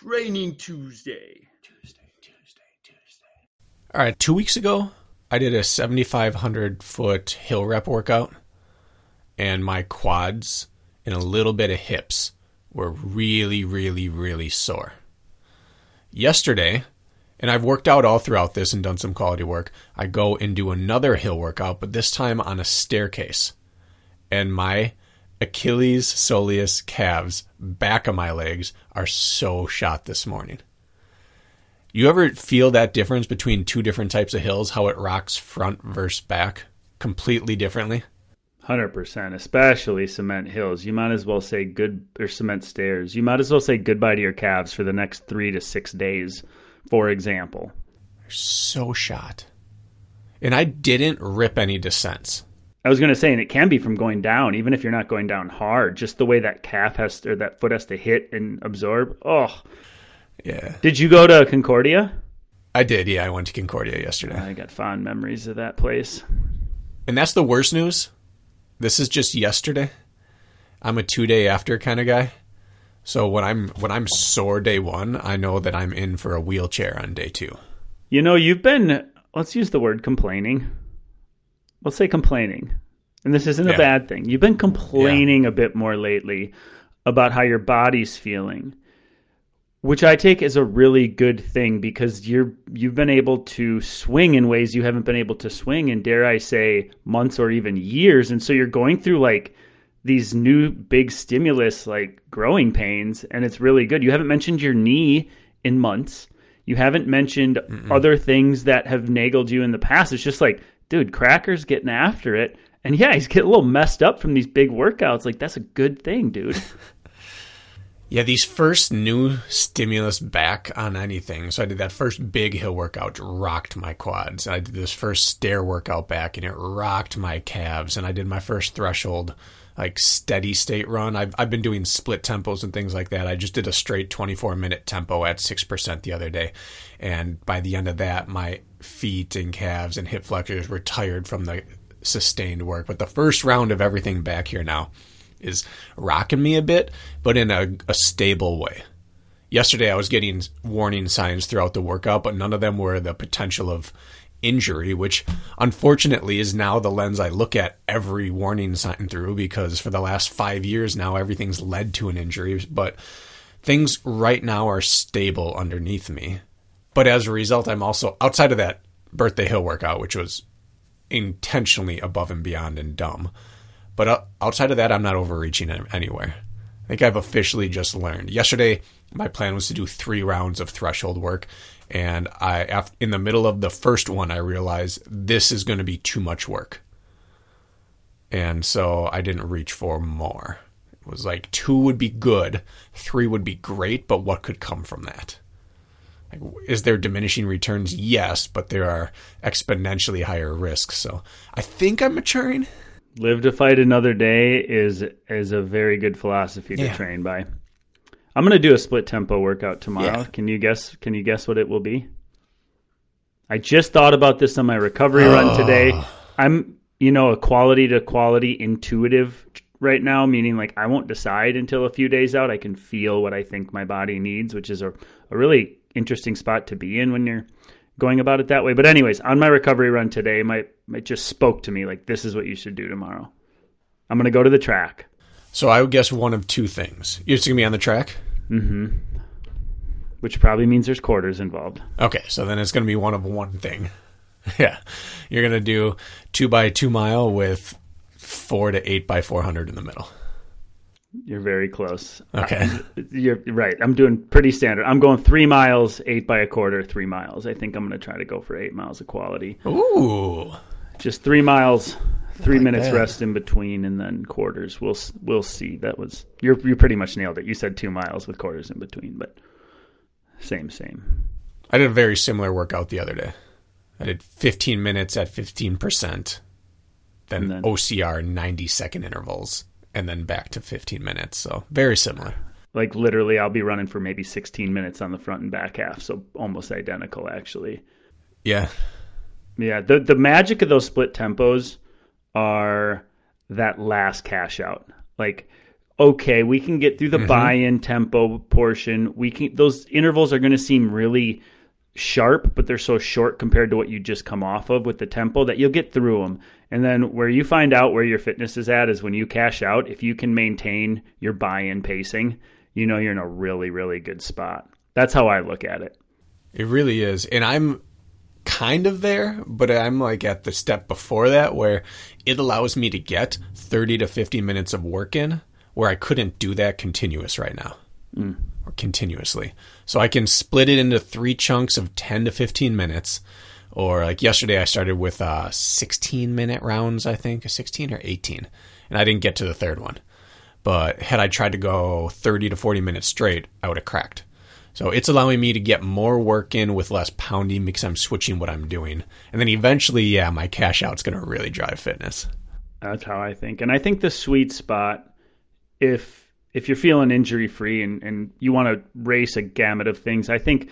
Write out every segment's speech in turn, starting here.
Training Tuesday. Tuesday, Tuesday, Tuesday. All right, two weeks ago, I did a 7,500 foot hill rep workout, and my quads and a little bit of hips were really, really, really sore. Yesterday, and I've worked out all throughout this and done some quality work, I go and do another hill workout, but this time on a staircase. And my Achilles soleus calves, back of my legs, are so shot this morning. You ever feel that difference between two different types of hills, how it rocks front versus back completely differently? 100%, especially cement hills. You might as well say good, or cement stairs. You might as well say goodbye to your calves for the next three to six days, for example. They're so shot. And I didn't rip any descents. I was going to say, and it can be from going down, even if you're not going down hard. Just the way that calf has to, or that foot has to hit and absorb. Oh, Yeah. did you go to Concordia? I did, yeah. I went to Concordia yesterday. I got fond memories of that place. And that's the worst news. This is just yesterday. I'm a two day after kind of guy. So when I'm when I'm sore day one, I know that I'm in for a wheelchair on day two. You know, you've been, let's use the word complaining. Let's say complaining. And this isn't a bad thing. You've been complaining a bit more lately about how your body's feeling, which I take as a really good thing because you're you've been able to swing in ways you haven't been able to swing in dare I say months or even years and so you're going through like these new big stimulus like growing pains and it's really good. You haven't mentioned your knee in months. You haven't mentioned other things that have nagged you in the past. It's just like, dude, Cracker's getting after it. And yeah, he's getting a little messed up from these big workouts. Like that's a good thing, dude. Yeah, these first new stimulus back on anything. So I did that first big hill workout, rocked my quads. And I did this first stair workout back, and it rocked my calves. And I did my first threshold, like steady state run. I've I've been doing split tempos and things like that. I just did a straight 24 minute tempo at six percent the other day, and by the end of that, my feet and calves and hip flexors were tired from the sustained work. But the first round of everything back here now is rocking me a bit, but in a, a stable way. Yesterday, I was getting warning signs throughout the workout, but none of them were the potential of injury, which unfortunately is now the lens I look at every warning sign through because for the last five years now, everything's led to an injury. But things right now are stable underneath me. But as a result, I'm also outside of that birthday hill workout, which was intentionally above and beyond and dumb. But uh, outside of that, I'm not overreaching anywhere. I think I've officially just learned. Yesterday, my plan was to do three rounds of threshold work, and I, in the middle of the first one, I realized this is going to be too much work, and so I didn't reach for more. It was like two would be good, three would be great, but what could come from that? Like, is there diminishing returns? Yes, but there are exponentially higher risks. So I think I'm maturing. Live to fight another day is is a very good philosophy to Yeah. train by. I'm gonna do a split tempo workout tomorrow. Yeah. Can you guess? Can you guess what it will be? I just thought about this on my recovery run ah. today. I'm, you know, a quality to quality intuitive right now, meaning like I won't decide until a few days out. I can feel what I think my body needs, which is a, a really interesting spot to be in when you're going about it that way. But anyways, on my recovery run today, my it just spoke to me like this is what you should do tomorrow. I'm gonna go to the track. So I would guess one of two things. You're just gonna be on the track. Mhm. Which probably means there's quarters involved. Okay, so then it's gonna be one of one thing. yeah, you're gonna do two by two mile with four to eight by four hundred in the middle. You're very close. Okay. Uh, you're right. I'm doing pretty standard. I'm going three miles, eight by a quarter, three miles. I think I'm going to try to go for eight miles of quality. Ooh, Just three miles, three like minutes that. rest in between, and then quarters. We'll we'll see. That was you're you pretty much nailed it. You said two miles with quarters in between, but Same, same. I did a very similar workout the other day. I did 15 minutes at 15%, then, then- OCR 90 second intervals, and then back to 15 minutes. So very similar. Like literally, I'll be running for maybe 16 minutes on the front and back half, so almost identical actually. Yeah. Yeah, the the magic of those split tempos are that last cash out. Like, okay, we can get through the mm-hmm. buy-in tempo portion. We can those intervals are going to seem really sharp, but they're so short compared to what you just come off of with the tempo that you'll get through them. And then where you find out where your fitness is at is when you cash out. If you can maintain your buy-in pacing, you know you're in a really really good spot. That's how I look at it. It really is. And I'm kind of there, but I'm like at the step before that where it allows me to get 30 to 50 minutes of work in where I couldn't do that continuous right now mm. or continuously. So I can split it into three chunks of 10 to 15 minutes. Or like yesterday, I started with uh, 16 minute rounds, I think, 16 or 18. And I didn't get to the third one. But had I tried to go 30 to 40 minutes straight, I would have cracked. So it's allowing me to get more work in with less pounding because I'm switching what I'm doing. And then eventually, yeah, my cash out's going to really drive fitness. That's how I think. And I think the sweet spot, if if you're feeling injury free and, and you want to race a gamut of things, I think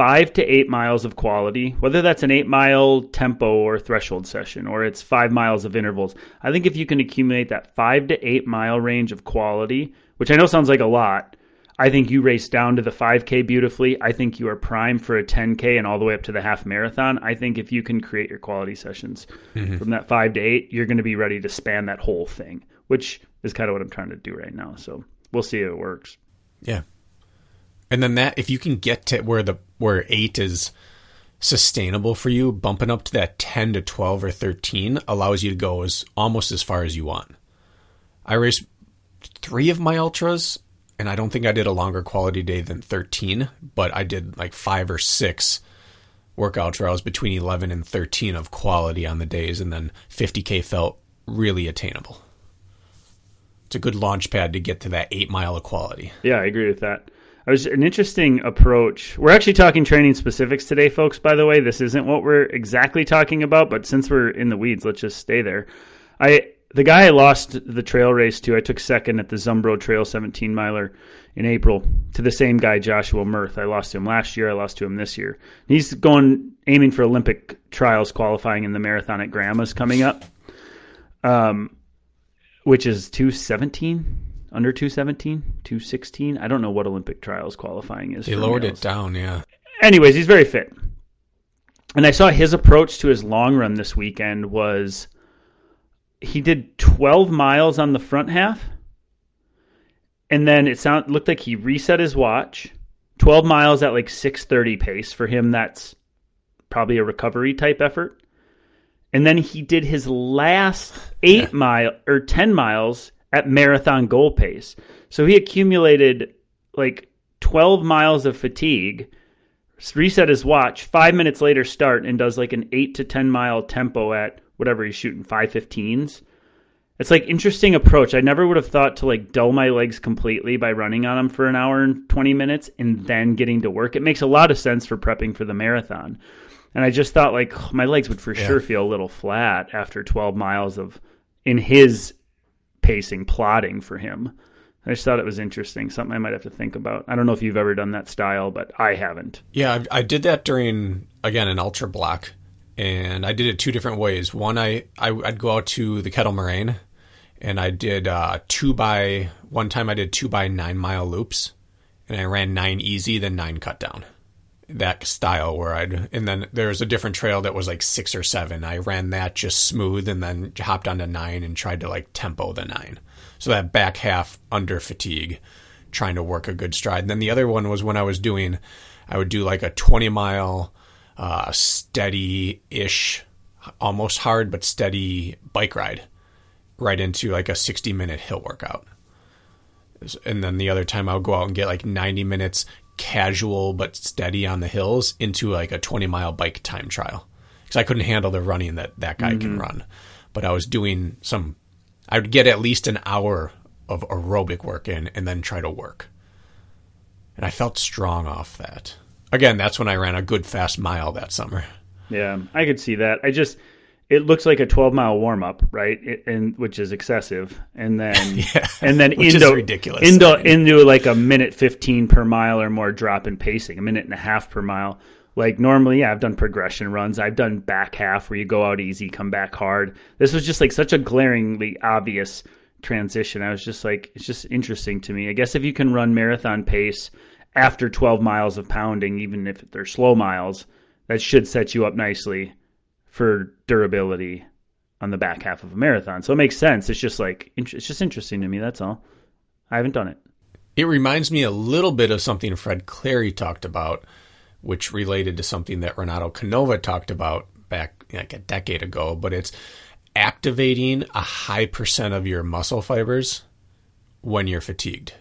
five to eight miles of quality, whether that's an eight mile tempo or threshold session, or it's five miles of intervals, I think if you can accumulate that five to eight mile range of quality, which I know sounds like a lot, I think you race down to the 5K beautifully. I think you are primed for a 10K and all the way up to the half marathon. I think if you can create your quality sessions mm-hmm. from that five to eight, you're going to be ready to span that whole thing, which is kind of what I'm trying to do right now. So we'll see if it works. Yeah. And then that if you can get to where the where 8 is sustainable for you, bumping up to that 10 to 12 or 13 allows you to go as almost as far as you want. I raced 3 of my ultras and I don't think I did a longer quality day than 13, but I did like 5 or 6 workouts where I was between 11 and 13 of quality on the days and then 50k felt really attainable. It's a good launch pad to get to that 8 mile of quality. Yeah, I agree with that. I was an interesting approach. We're actually talking training specifics today, folks. By the way, this isn't what we're exactly talking about, but since we're in the weeds, let's just stay there. I the guy I lost the trail race to, I took second at the Zumbro Trail 17 miler in April to the same guy, Joshua Mirth. I lost to him last year. I lost to him this year. He's going aiming for Olympic trials qualifying in the marathon at Grandma's coming up, um, which is 217 under 217, 216. I don't know what Olympic trials qualifying is. They lowered males. it down, yeah. Anyways, he's very fit. And I saw his approach to his long run this weekend was he did 12 miles on the front half. And then it sound looked like he reset his watch. 12 miles at like 630 pace for him that's probably a recovery type effort. And then he did his last 8 mile or 10 miles at marathon goal pace. So he accumulated like 12 miles of fatigue reset his watch five minutes later start and does like an eight to ten mile tempo at whatever he's shooting 515s it's like interesting approach i never would have thought to like dull my legs completely by running on them for an hour and 20 minutes and then getting to work it makes a lot of sense for prepping for the marathon and i just thought like my legs would for Yeah. sure feel a little flat after 12 miles of in his pacing plotting for him i just thought it was interesting something i might have to think about i don't know if you've ever done that style but i haven't Yeah, I, I did that during again an ultra block, and I did it two different ways. One, I, I would go out to the Kettle Moraine, and I did uh, two by one time. I did two by nine mile loops, and I ran nine easy, then nine cut down. That style where I'd and then there's a different trail that was like six or seven. I ran that just smooth, and then hopped onto nine and tried to like tempo the nine. So that back half under fatigue, trying to work a good stride. And then the other one was when I was doing, I would do like a 20 mile, uh, steady ish, almost hard, but steady bike ride right into like a 60 minute hill workout. And then the other time I'll go out and get like 90 minutes casual but steady on the hills into like a 20 mile bike time trial. Because I couldn't handle the running that that guy can mm-hmm. run. But I was doing some, I would get at least an hour of aerobic work in and then try to work. And I felt strong off that. Again, that's when I ran a good fast mile that summer. Yeah, I could see that. I just it looks like a 12 mile warm up, right? It, and which is excessive. And then yeah, and then into ridiculous. into into like a minute 15 per mile or more drop in pacing, a minute and a half per mile. Like normally, yeah, I've done progression runs. I've done back half where you go out easy, come back hard. This was just like such a glaringly obvious transition. I was just like, it's just interesting to me. I guess if you can run marathon pace after 12 miles of pounding, even if they're slow miles, that should set you up nicely for durability on the back half of a marathon. So it makes sense. It's just like it's just interesting to me. That's all. I haven't done it. It reminds me a little bit of something Fred Clary talked about, which related to something that Renato Canova talked about back like a decade ago. But it's activating a high percent of your muscle fibers when you're fatigued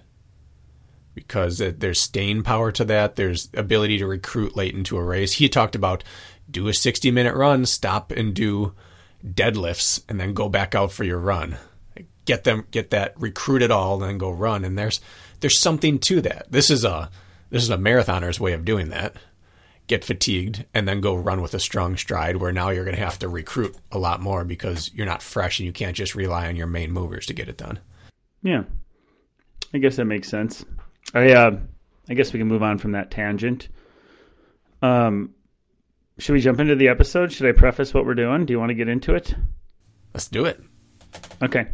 because there's staying power to that. There's ability to recruit late into a race. He talked about do a 60 minute run, stop and do deadlifts, and then go back out for your run. Get them, get that recruited all, and then go run. And there's there's something to that. This is a this is a marathoner's way of doing that. Get fatigued and then go run with a strong stride. Where now you're going to have to recruit a lot more because you're not fresh and you can't just rely on your main movers to get it done. Yeah, I guess that makes sense. I uh, I guess we can move on from that tangent. Um, should we jump into the episode? Should I preface what we're doing? Do you want to get into it? Let's do it. Okay.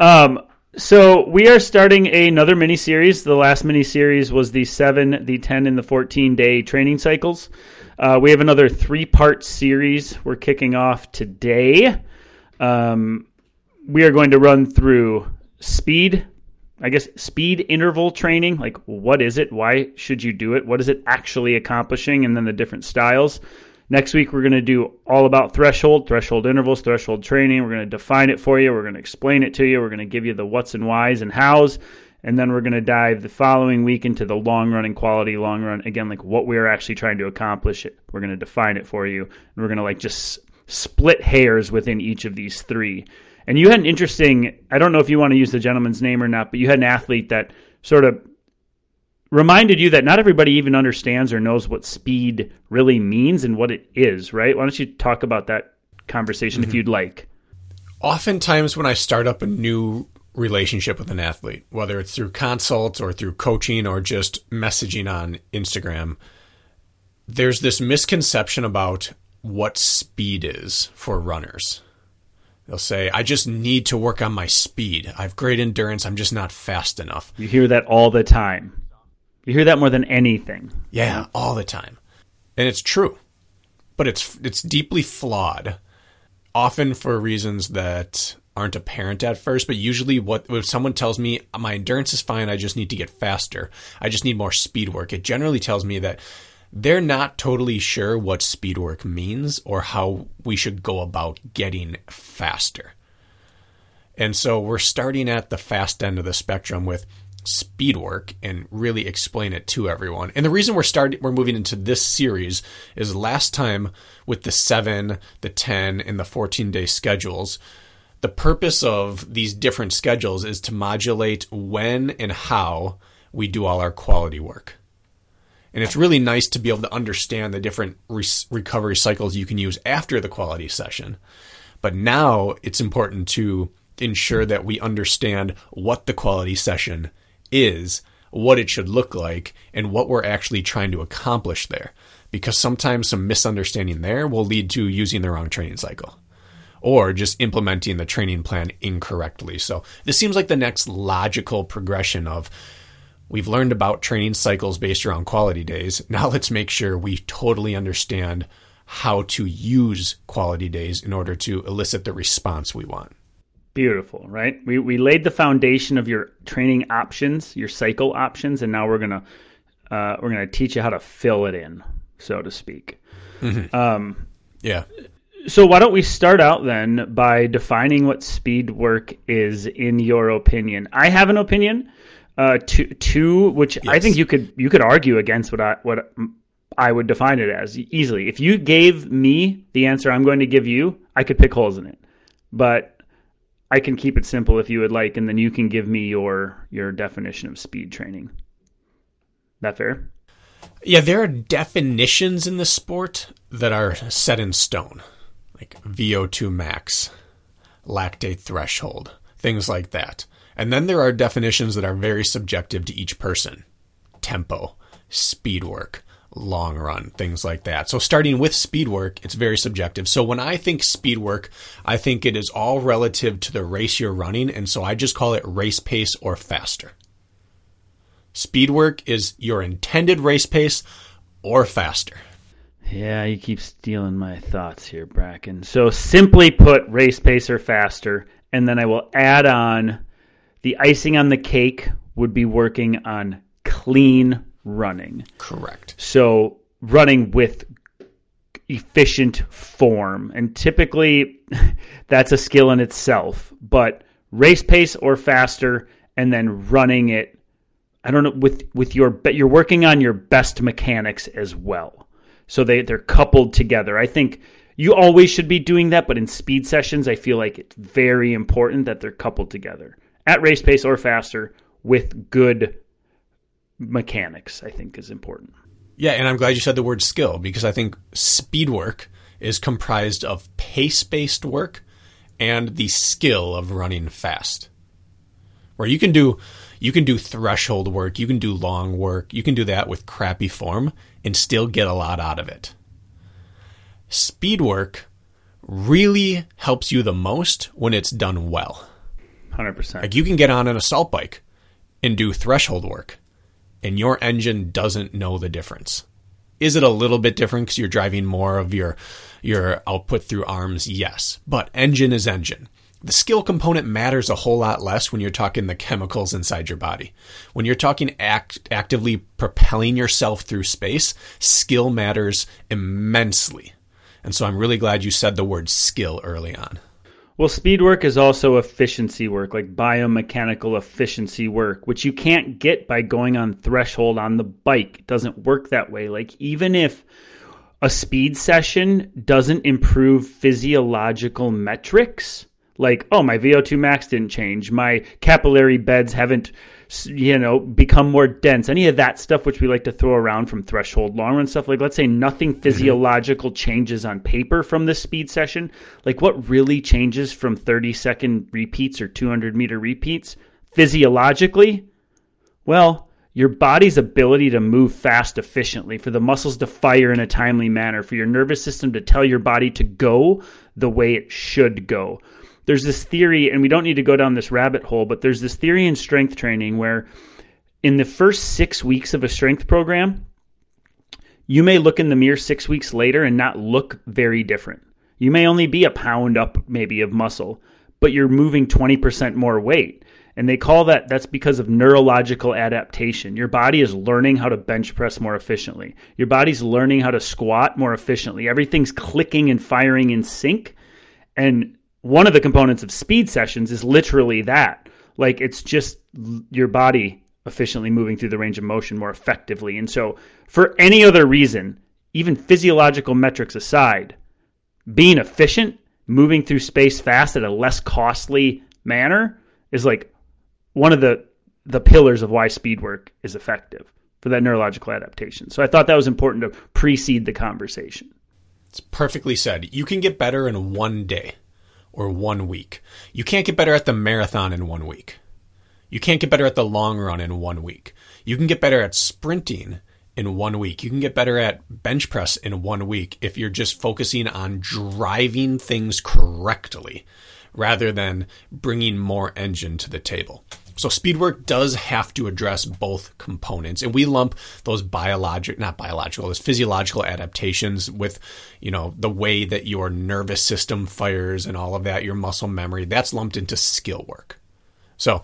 Um, so we are starting another mini series. The last mini series was the seven, the ten, and the fourteen day training cycles. Uh, we have another three part series we're kicking off today. Um, we are going to run through speed, I guess speed interval training. Like, what is it? Why should you do it? What is it actually accomplishing? And then the different styles. Next week, we're going to do all about threshold, threshold intervals, threshold training. We're going to define it for you. We're going to explain it to you. We're going to give you the what's and whys and hows. And then we're going to dive the following week into the long run and quality long run. Again, like what we're actually trying to accomplish. It. We're going to define it for you. And we're going to like just split hairs within each of these three. And you had an interesting, I don't know if you want to use the gentleman's name or not, but you had an athlete that sort of reminded you that not everybody even understands or knows what speed really means and what it is, right? Why don't you talk about that conversation mm-hmm. if you'd like? Oftentimes, when I start up a new relationship with an athlete, whether it's through consults or through coaching or just messaging on Instagram, there's this misconception about what speed is for runners. They'll say, I just need to work on my speed. I have great endurance. I'm just not fast enough. You hear that all the time. You hear that more than anything. Yeah, all the time. And it's true. But it's it's deeply flawed. Often for reasons that aren't apparent at first, but usually what if someone tells me my endurance is fine, I just need to get faster. I just need more speed work. It generally tells me that they're not totally sure what speed work means or how we should go about getting faster. And so we're starting at the fast end of the spectrum with speed work and really explain it to everyone. And the reason we're starting we're moving into this series is last time with the 7, the 10 and the 14 day schedules, the purpose of these different schedules is to modulate when and how we do all our quality work. And it's really nice to be able to understand the different re- recovery cycles you can use after the quality session. But now it's important to ensure that we understand what the quality session is, what it should look like, and what we're actually trying to accomplish there. Because sometimes some misunderstanding there will lead to using the wrong training cycle or just implementing the training plan incorrectly. So this seems like the next logical progression of we've learned about training cycles based around quality days. Now let's make sure we totally understand how to use quality days in order to elicit the response we want. Beautiful, right? We we laid the foundation of your training options, your cycle options, and now we're gonna uh, we're gonna teach you how to fill it in, so to speak. Mm-hmm. Um, yeah. So why don't we start out then by defining what speed work is in your opinion? I have an opinion, uh, two, two which yes. I think you could you could argue against what I what I would define it as easily. If you gave me the answer I'm going to give you, I could pick holes in it. But I can keep it simple if you would like, and then you can give me your your definition of speed training. That fair? Yeah, there are definitions in the sport that are set in stone, like VO2 max, lactate threshold, things like that. And then there are definitions that are very subjective to each person tempo, speed work, long run, things like that. So starting with speed work, it's very subjective. So when I think speed work, I think it is all relative to the race you're running. And so I just call it race pace or faster. Speed work is your intended race pace or faster. Yeah, you keep stealing my thoughts here, Bracken. So simply put, race pace or faster. And then I will add on the icing on the cake would be working on clean running. Correct. So running with efficient form. And typically that's a skill in itself, but race pace or faster and then running it I don't know with with your but you're working on your best mechanics as well. So they they're coupled together. I think you always should be doing that, but in speed sessions I feel like it's very important that they're coupled together at race pace or faster with good mechanics, I think is important. Yeah, and I'm glad you said the word skill because I think speed work is comprised of pace based work and the skill of running fast. Where you can do you can do threshold work, you can do long work, you can do that with crappy form and still get a lot out of it. Speed work really helps you the most when it's done well. 100%. Like you can get on an assault bike and do threshold work and your engine doesn't know the difference. Is it a little bit different because you're driving more of your your output through arms? Yes, but engine is engine. The skill component matters a whole lot less when you're talking the chemicals inside your body. When you're talking act, actively propelling yourself through space, skill matters immensely. And so I'm really glad you said the word skill early on. Well, speed work is also efficiency work, like biomechanical efficiency work, which you can't get by going on threshold on the bike. It doesn't work that way. Like, even if a speed session doesn't improve physiological metrics, like, oh, my VO2 max didn't change, my capillary beds haven't you know, become more dense. Any of that stuff which we like to throw around from threshold long run stuff. Like let's say nothing mm-hmm. physiological mm-hmm. changes on paper from this speed session. Like what really changes from 30 second repeats or 200 meter repeats physiologically? Well, your body's ability to move fast efficiently, for the muscles to fire in a timely manner, for your nervous system to tell your body to go the way it should go there's this theory, and we don't need to go down this rabbit hole, but there's this theory in strength training where in the first six weeks of a strength program, you may look in the mirror six weeks later and not look very different. You may only be a pound up, maybe, of muscle, but you're moving 20% more weight. And they call that that's because of neurological adaptation. Your body is learning how to bench press more efficiently. Your body's learning how to squat more efficiently. Everything's clicking and firing in sync. And one of the components of speed sessions is literally that. Like it's just your body efficiently moving through the range of motion more effectively. And so, for any other reason, even physiological metrics aside, being efficient, moving through space fast at a less costly manner is like one of the the pillars of why speed work is effective for that neurological adaptation. So I thought that was important to precede the conversation. It's perfectly said. You can get better in one day or one week. You can't get better at the marathon in one week. You can't get better at the long run in one week. You can get better at sprinting in one week. You can get better at bench press in one week if you're just focusing on driving things correctly rather than bringing more engine to the table. So speed work does have to address both components, and we lump those biologic, not biological, those physiological adaptations with, you know, the way that your nervous system fires and all of that, your muscle memory. That's lumped into skill work. So,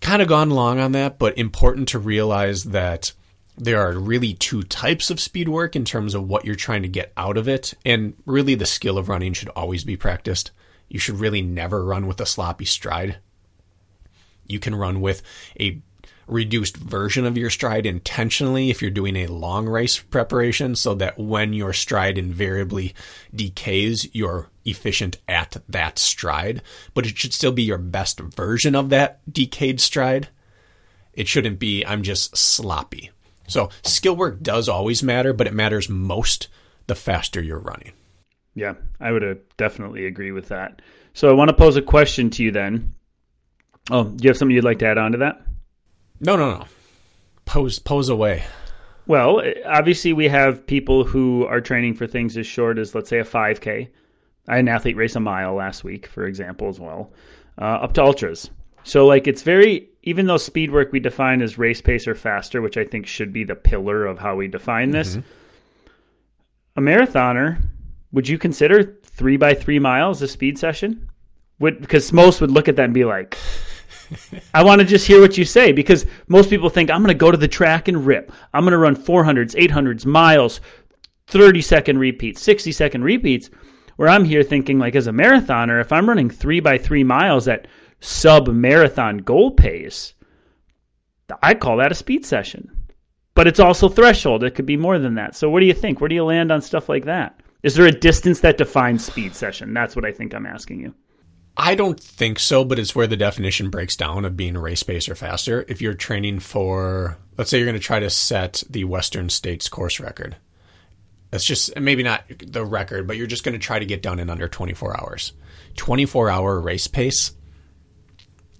kind of gone long on that, but important to realize that there are really two types of speed work in terms of what you're trying to get out of it, and really the skill of running should always be practiced. You should really never run with a sloppy stride you can run with a reduced version of your stride intentionally if you're doing a long race preparation so that when your stride invariably decays, you're efficient at that stride. But it should still be your best version of that decayed stride. It shouldn't be, I'm just sloppy. So skill work does always matter, but it matters most the faster you're running. Yeah, I would uh, definitely agree with that. So I want to pose a question to you then. Oh, do you have something you'd like to add on to that? No, no, no. Pose pose away. Well, obviously we have people who are training for things as short as let's say a 5k. I had an athlete race a mile last week, for example, as well, uh, up to ultras. So like it's very even though speed work we define as race pace or faster, which I think should be the pillar of how we define this. Mm-hmm. A marathoner, would you consider three by three miles a speed session? Would because most would look at that and be like, I want to just hear what you say because most people think I'm going to go to the track and rip. I'm going to run 400s, 800s, miles, 30 second repeats, 60 second repeats. Where I'm here thinking, like, as a marathoner, if I'm running three by three miles at sub marathon goal pace, I call that a speed session. But it's also threshold. It could be more than that. So, what do you think? Where do you land on stuff like that? Is there a distance that defines speed session? That's what I think I'm asking you. I don't think so, but it's where the definition breaks down of being a race pacer faster. If you're training for, let's say you're going to try to set the Western States course record. That's just maybe not the record, but you're just going to try to get done in under 24 hours. 24 hour race pace,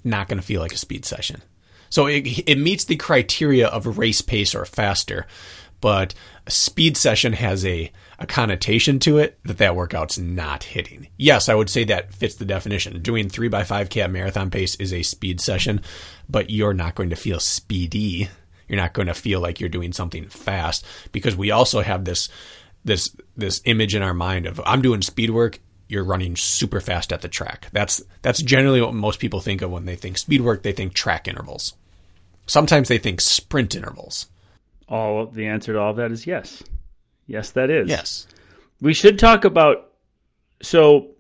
not going to feel like a speed session. So it, it meets the criteria of race pace or faster, but a speed session has a, a connotation to it that that workout's not hitting. Yes, I would say that fits the definition. Doing 3 by 5K at marathon pace is a speed session, but you're not going to feel speedy. You're not going to feel like you're doing something fast because we also have this this this image in our mind of I'm doing speed work you're running super fast at the track. That's that's generally what most people think of when they think speed work. They think track intervals. Sometimes they think sprint intervals. All the answer to all of that is yes. Yes, that is. Yes. We should talk about so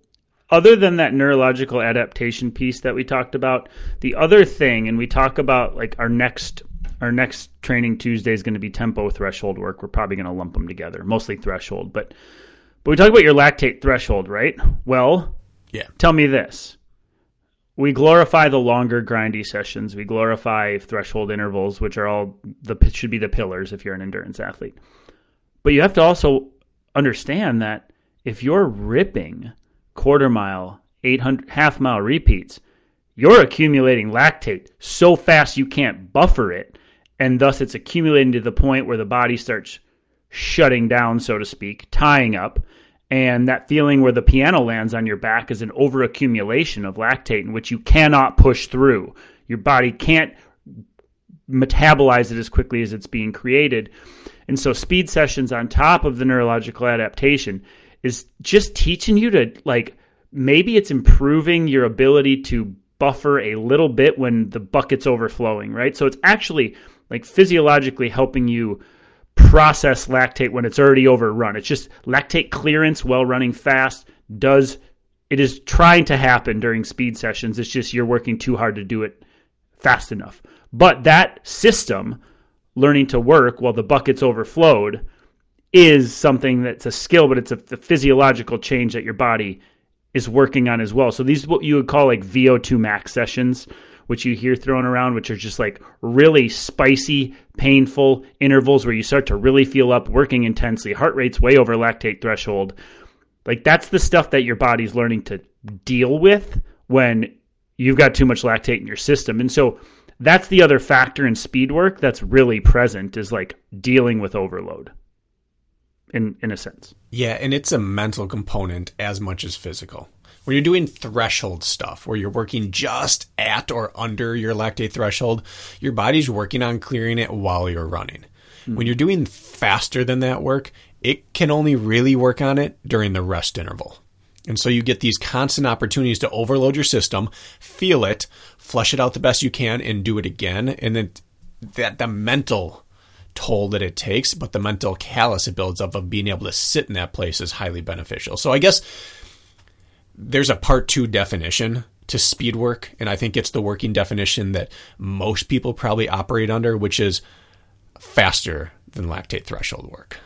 other than that neurological adaptation piece that we talked about, the other thing, and we talk about like our next our next training Tuesday is going to be tempo threshold work. We're probably going to lump them together, mostly threshold, but but we talk about your lactate threshold, right? Well, yeah. Tell me this: we glorify the longer grindy sessions. We glorify threshold intervals, which are all the should be the pillars if you're an endurance athlete. But you have to also understand that if you're ripping quarter mile, 800 half mile repeats, you're accumulating lactate so fast you can't buffer it, and thus it's accumulating to the point where the body starts shutting down, so to speak, tying up, and that feeling where the piano lands on your back is an overaccumulation of lactate in which you cannot push through. Your body can't metabolize it as quickly as it's being created. And so speed sessions on top of the neurological adaptation is just teaching you to like maybe it's improving your ability to buffer a little bit when the bucket's overflowing, right? So it's actually like physiologically helping you process lactate when it's already overrun. It's just lactate clearance while running fast does it is trying to happen during speed sessions. It's just you're working too hard to do it fast enough. But that system learning to work while the bucket's overflowed is something that's a skill, but it's a, physiological change that your body is working on as well. So these what you would call like VO2 max sessions which you hear thrown around, which are just like really spicy, painful intervals where you start to really feel up, working intensely, heart rate's way over lactate threshold. Like that's the stuff that your body's learning to deal with when you've got too much lactate in your system. And so that's the other factor in speed work that's really present is like dealing with overload in in a sense. Yeah, and it's a mental component as much as physical. When you're doing threshold stuff, where you're working just at or under your lactate threshold, your body's working on clearing it while you're running. Mm-hmm. When you're doing faster than that work, it can only really work on it during the rest interval. And so you get these constant opportunities to overload your system, feel it, flush it out the best you can, and do it again. And then that the mental toll that it takes, but the mental callus it builds up of being able to sit in that place is highly beneficial. So I guess there's a part two definition to speed work, and I think it's the working definition that most people probably operate under, which is faster than lactate threshold work.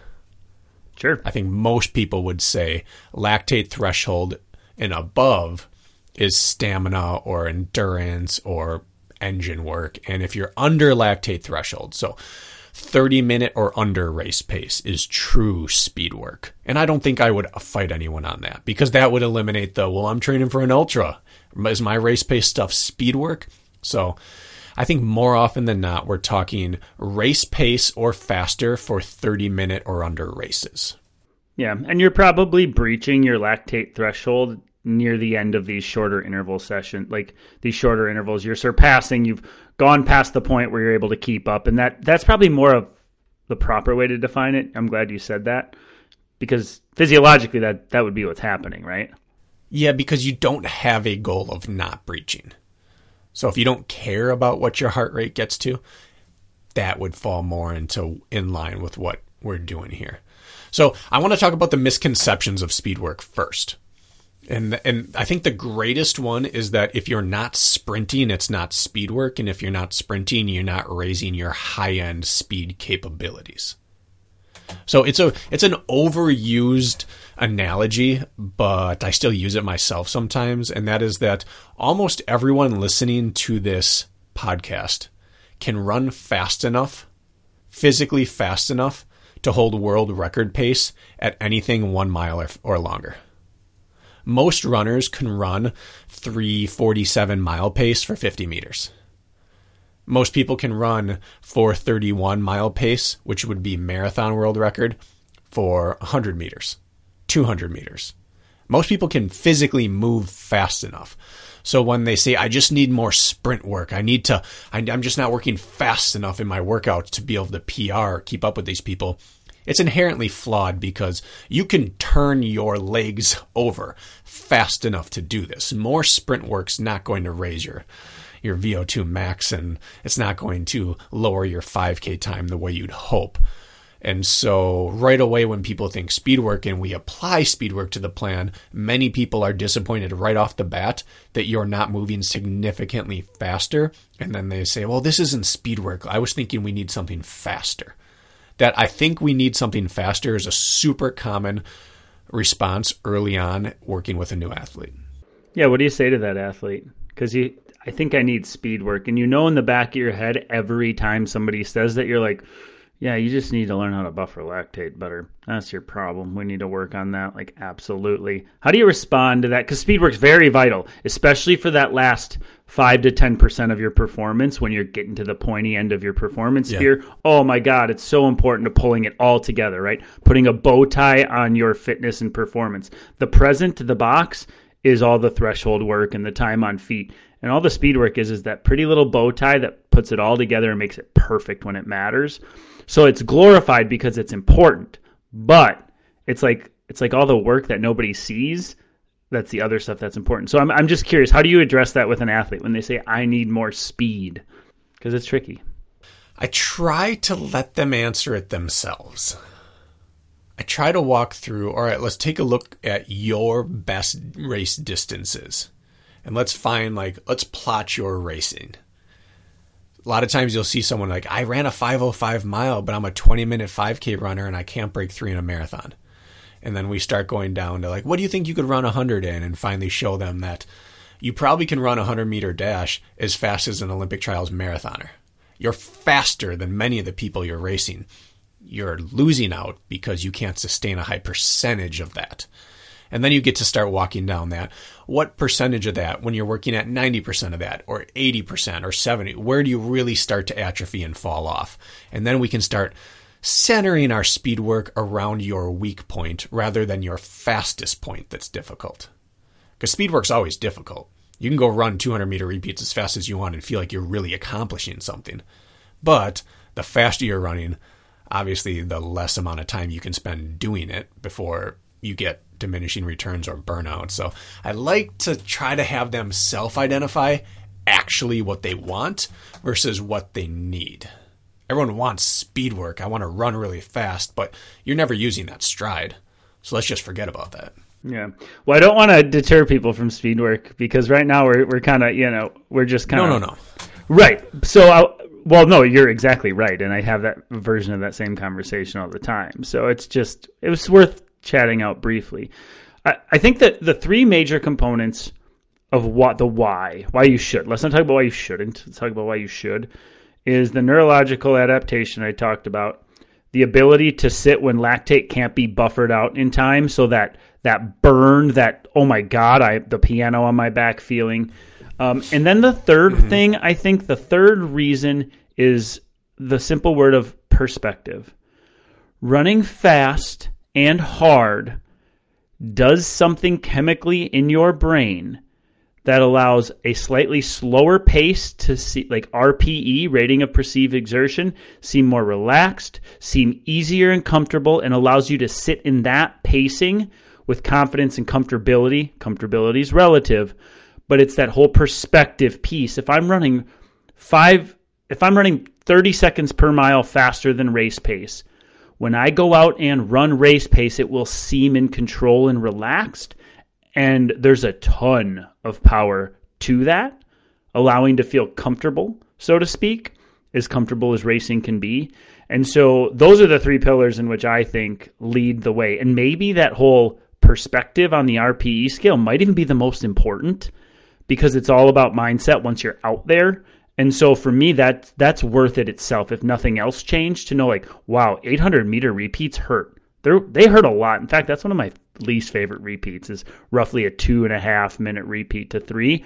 Sure. I think most people would say lactate threshold and above is stamina or endurance or engine work. And if you're under lactate threshold, so 30 minute or under race pace is true speed work. And I don't think I would fight anyone on that because that would eliminate the, well, I'm training for an ultra. Is my race pace stuff speed work? So I think more often than not, we're talking race pace or faster for 30 minute or under races. Yeah. And you're probably breaching your lactate threshold near the end of these shorter interval sessions, like these shorter intervals. You're surpassing, you've gone past the point where you're able to keep up. And that that's probably more of the proper way to define it. I'm glad you said that because physiologically that that would be what's happening, right? Yeah, because you don't have a goal of not breaching. So if you don't care about what your heart rate gets to, that would fall more into in line with what we're doing here. So I want to talk about the misconceptions of speed work first. And and I think the greatest one is that if you're not sprinting, it's not speed work, and if you're not sprinting, you're not raising your high end speed capabilities. So it's a it's an overused analogy, but I still use it myself sometimes, and that is that almost everyone listening to this podcast can run fast enough, physically fast enough to hold world record pace at anything 1 mile or, or longer. Most runners can run 347 mile pace for 50 meters. Most people can run 431 mile pace, which would be marathon world record, for 100 meters, 200 meters. Most people can physically move fast enough. So when they say, I just need more sprint work, I need to, I'm just not working fast enough in my workouts to be able to PR, keep up with these people, it's inherently flawed because you can turn your legs over fast enough to do this. More sprint work's not going to raise your your VO2 max and it's not going to lower your 5k time the way you'd hope. And so right away when people think speed work and we apply speed work to the plan, many people are disappointed right off the bat that you're not moving significantly faster. And then they say, well, this isn't speed work. I was thinking we need something faster that I think we need something faster is a super common response early on working with a new athlete. Yeah, what do you say to that athlete? Because you, I think I need speed work, and you know in the back of your head every time somebody says that you're like, yeah, you just need to learn how to buffer lactate better. That's your problem. We need to work on that. Like, absolutely. How do you respond to that? Because speed work's very vital, especially for that last five to ten percent of your performance when you're getting to the pointy end of your performance yeah. Oh my God, it's so important to pulling it all together, right? Putting a bow tie on your fitness and performance. The present, to the box, is all the threshold work and the time on feet. And all the speed work is is that pretty little bow tie that puts it all together and makes it perfect when it matters. So it's glorified because it's important, but it's like it's like all the work that nobody sees that's the other stuff that's important. So I'm I'm just curious, how do you address that with an athlete when they say I need more speed? Because it's tricky. I try to let them answer it themselves. I try to walk through, all right, let's take a look at your best race distances. And let's find like let's plot your racing. A lot of times you'll see someone like I ran a 505 mile, but I'm a 20 minute 5k runner and I can't break 3 in a marathon. And then we start going down to like what do you think you could run 100 in? and finally show them that you probably can run a 100 meter dash as fast as an olympic trials marathoner. You're faster than many of the people you're racing. You're losing out because you can't sustain a high percentage of that and then you get to start walking down that what percentage of that when you're working at 90% of that or 80% or 70 where do you really start to atrophy and fall off and then we can start centering our speed work around your weak point rather than your fastest point that's difficult. Because speed work's always difficult. You can go run 200 meter repeats as fast as you want and feel like you're really accomplishing something. But the faster you're running, obviously, the less amount of time you can spend doing it before you get diminishing returns or burnout. So I like to try to have them self identify actually what they want versus what they need everyone wants speed work. I want to run really fast, but you're never using that stride. So let's just forget about that. Yeah. Well, I don't want to deter people from speed work because right now we're we're kind of you know we're just kind of no no no right. So I, well no you're exactly right, and I have that version of that same conversation all the time. So it's just it was worth chatting out briefly. I, I think that the three major components of what the why why you should let's not talk about why you shouldn't let's talk about why you should is the neurological adaptation I talked about, the ability to sit when lactate can't be buffered out in time, so that that burn, that oh my god, I the piano on my back feeling. Um, and then the 3rd mm-hmm. thing, I think the third reason is the simple word of perspective. Running fast and hard does something chemically in your brain that allows a slightly slower pace to see like RPE rating of perceived exertion seem more relaxed, seem easier and comfortable and allows you to sit in that pacing with confidence and comfortability. Comfortability is relative, but it's that whole perspective piece. If I'm running 5 if I'm running 30 seconds per mile faster than race pace, when I go out and run race pace, it will seem in control and relaxed and there's a ton of power to that, allowing to feel comfortable, so to speak, as comfortable as racing can be. And so those are the three pillars in which I think lead the way. And maybe that whole perspective on the RPE scale might even be the most important because it's all about mindset once you're out there. And so for me that that's worth it itself if nothing else changed to know like wow 800 meter repeats hurt. They they hurt a lot. In fact, that's one of my least favorite repeats is roughly a two and a half minute repeat to three.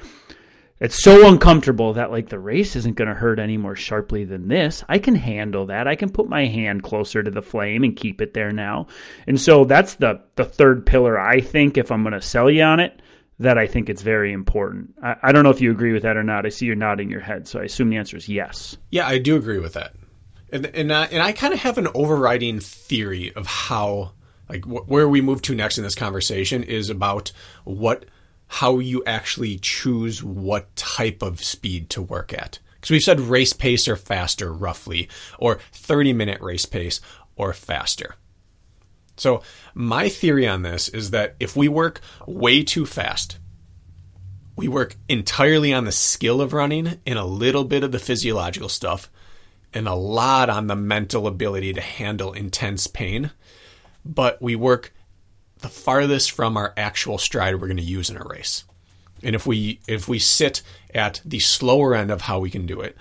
It's so uncomfortable that like the race isn't going to hurt any more sharply than this. I can handle that. I can put my hand closer to the flame and keep it there now. And so that's the the third pillar. I think if I'm going to sell you on it, that I think it's very important. I, I don't know if you agree with that or not. I see you're nodding your head, so I assume the answer is yes. Yeah, I do agree with that. And and uh, and I kind of have an overriding theory of how like wh- where we move to next in this conversation is about what how you actually choose what type of speed to work at. Because we've said race pace or faster, roughly, or 30 minute race pace or faster. So, my theory on this is that if we work way too fast, we work entirely on the skill of running and a little bit of the physiological stuff, and a lot on the mental ability to handle intense pain but we work the farthest from our actual stride we're going to use in a race. And if we if we sit at the slower end of how we can do it,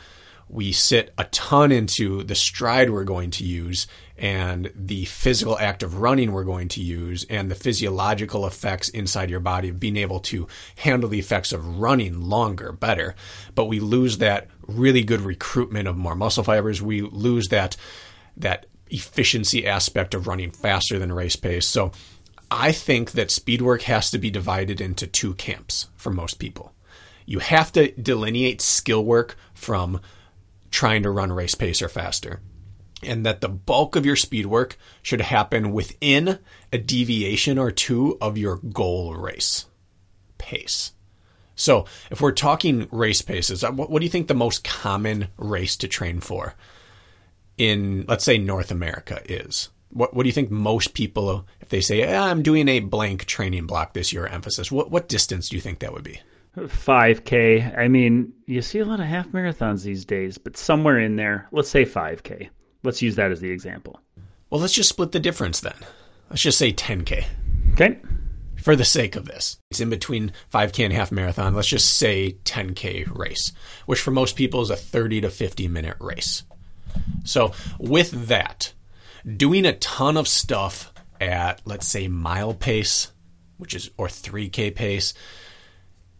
we sit a ton into the stride we're going to use and the physical act of running we're going to use and the physiological effects inside your body of being able to handle the effects of running longer better but we lose that really good recruitment of more muscle fibers we lose that that efficiency aspect of running faster than race pace. So I think that speed work has to be divided into two camps for most people. You have to delineate skill work from trying to run race pace or faster. And that the bulk of your speed work should happen within a deviation or two of your goal race pace. So, if we're talking race paces, what, what do you think the most common race to train for? in let's say North America is? What what do you think most people if they say eh, I'm doing a blank training block this year emphasis what what distance do you think that would be? 5k. I mean, you see a lot of half marathons these days, but somewhere in there, let's say 5k. Let's use that as the example. Well, let's just split the difference then. Let's just say 10k. Okay. For the sake of this, it's in between 5k and half marathon. Let's just say 10k race, which for most people is a 30 to 50 minute race. So, with that, doing a ton of stuff at, let's say, mile pace, which is, or 3K pace,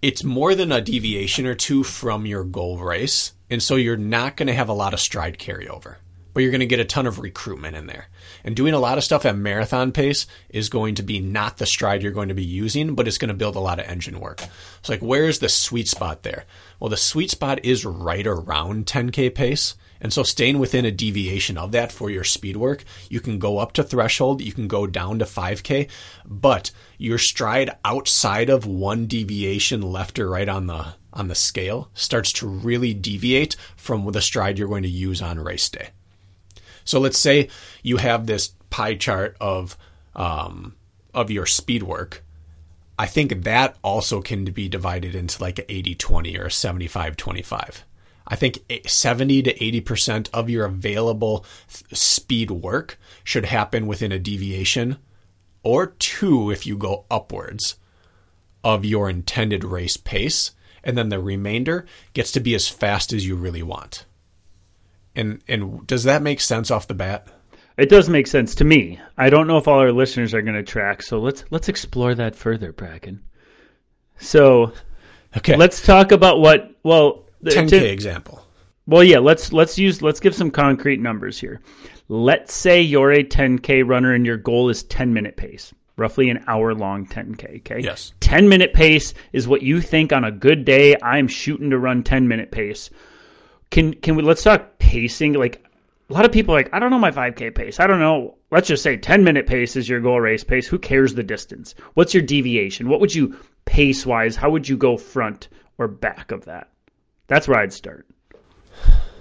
it's more than a deviation or two from your goal race. And so you're not going to have a lot of stride carryover, but you're going to get a ton of recruitment in there. And doing a lot of stuff at marathon pace is going to be not the stride you're going to be using, but it's going to build a lot of engine work. So, like, where's the sweet spot there? Well, the sweet spot is right around 10K pace. And so staying within a deviation of that for your speed work, you can go up to threshold, you can go down to 5K, but your stride outside of one deviation left or right on the on the scale starts to really deviate from the stride you're going to use on race day. So let's say you have this pie chart of um, of your speed work. I think that also can be divided into like an 80 20 or a 75 25. I think 70 to 80% of your available speed work should happen within a deviation or two if you go upwards of your intended race pace. And then the remainder gets to be as fast as you really want. And and does that make sense off the bat? It does make sense to me. I don't know if all our listeners are going to track, so let's let's explore that further, Bracken. So, okay, let's talk about what. Well, 10k example. Well, yeah, let's let's use let's give some concrete numbers here. Let's say you're a 10k runner and your goal is 10 minute pace, roughly an hour long 10k. Okay. Yes. 10 minute pace is what you think on a good day. I'm shooting to run 10 minute pace. Can can we let's talk pacing? Like a lot of people like, I don't know my 5K pace. I don't know. Let's just say 10 minute pace is your goal race pace. Who cares the distance? What's your deviation? What would you pace wise? How would you go front or back of that? That's where I'd start.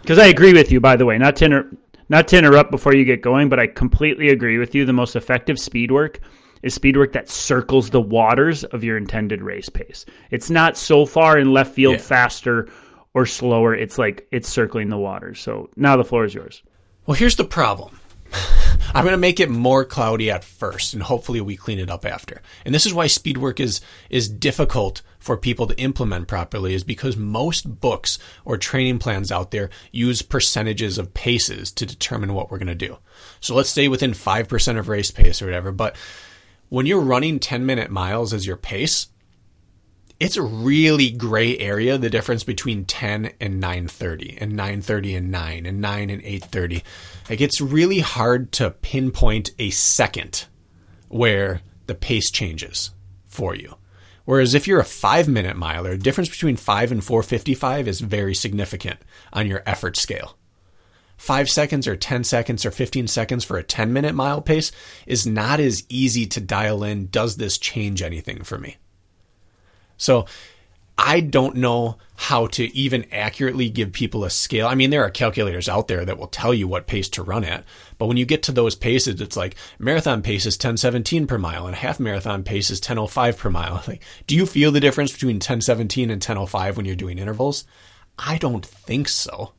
Because I agree with you, by the way, not to, inter- not to interrupt before you get going, but I completely agree with you. The most effective speed work is speed work that circles the waters of your intended race pace. It's not so far in left field yeah. faster or slower. It's like it's circling the waters. So now the floor is yours. Well, here's the problem. I'm going to make it more cloudy at first, and hopefully we clean it up after. And this is why speed work is is difficult for people to implement properly, is because most books or training plans out there use percentages of paces to determine what we're going to do. So let's stay within five percent of race pace or whatever. But when you're running 10 minute miles as your pace, it's a really gray area the difference between 10 and 930 and 930 and 9 and 9 and 830 like it's really hard to pinpoint a second where the pace changes for you. Whereas if you're a 5 minute miler the difference between 5 and 455 is very significant on your effort scale. 5 seconds or 10 seconds or 15 seconds for a 10 minute mile pace is not as easy to dial in does this change anything for me so I don't know how to even accurately give people a scale. I mean, there are calculators out there that will tell you what pace to run at, but when you get to those paces, it's like marathon pace is 1017 per mile and half marathon pace is 1005 per mile. Like, do you feel the difference between 1017 and 1005 when you're doing intervals? I don't think so.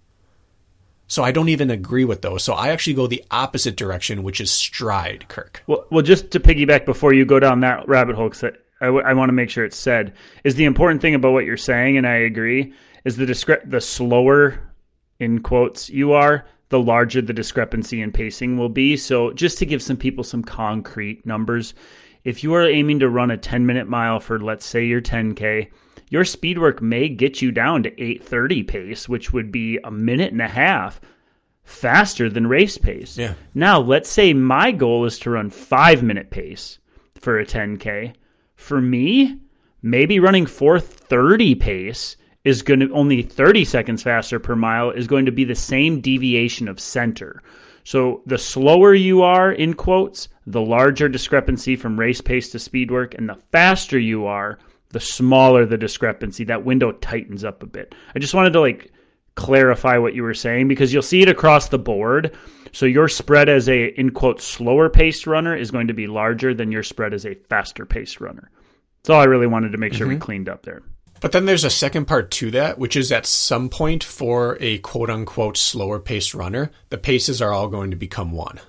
So I don't even agree with those. So I actually go the opposite direction, which is stride, Kirk. Well, well, just to piggyback before you go down that rabbit hole, because I, w- I want to make sure it's said is the important thing about what you're saying, and I agree, is the discre- the slower in quotes you are, the larger the discrepancy in pacing will be. So just to give some people some concrete numbers, if you are aiming to run a 10 minute mile for let's say your 10k, your speed work may get you down to 830 pace, which would be a minute and a half faster than race pace. Yeah. Now, let's say my goal is to run 5 minute pace for a 10k for me, maybe running 430 pace is going to only 30 seconds faster per mile is going to be the same deviation of center. So the slower you are in quotes, the larger discrepancy from race pace to speed work and the faster you are, the smaller the discrepancy. That window tightens up a bit. I just wanted to like clarify what you were saying because you'll see it across the board. So your spread as a in quote slower paced runner is going to be larger than your spread as a faster paced runner. That's all I really wanted to make sure mm-hmm. we cleaned up there. But then there's a second part to that, which is at some point for a quote unquote slower paced runner, the paces are all going to become one.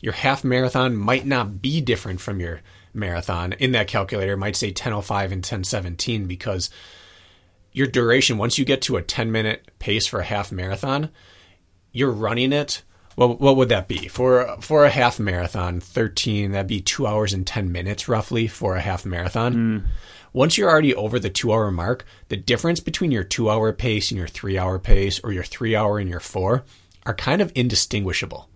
Your half marathon might not be different from your marathon. In that calculator, it might say 1005 and 1017 because your duration, once you get to a 10 minute pace for a half marathon, you're running it. Well, what would that be for for a half marathon? Thirteen. That'd be two hours and ten minutes roughly for a half marathon. Mm. Once you're already over the two hour mark, the difference between your two hour pace and your three hour pace, or your three hour and your four, are kind of indistinguishable.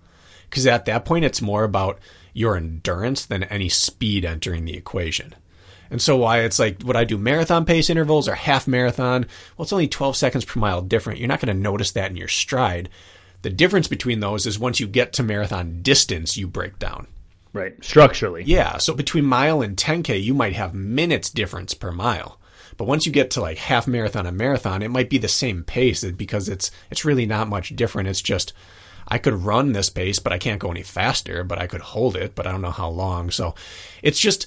Because at that point, it's more about your endurance than any speed entering the equation. And so why it's like, would I do marathon pace intervals or half marathon? Well, it's only 12 seconds per mile different. You're not going to notice that in your stride. The difference between those is once you get to marathon distance, you break down. Right. Structurally. Yeah. So between mile and 10K, you might have minutes difference per mile. But once you get to like half marathon and marathon, it might be the same pace because it's it's really not much different. It's just I could run this pace, but I can't go any faster, but I could hold it, but I don't know how long. So it's just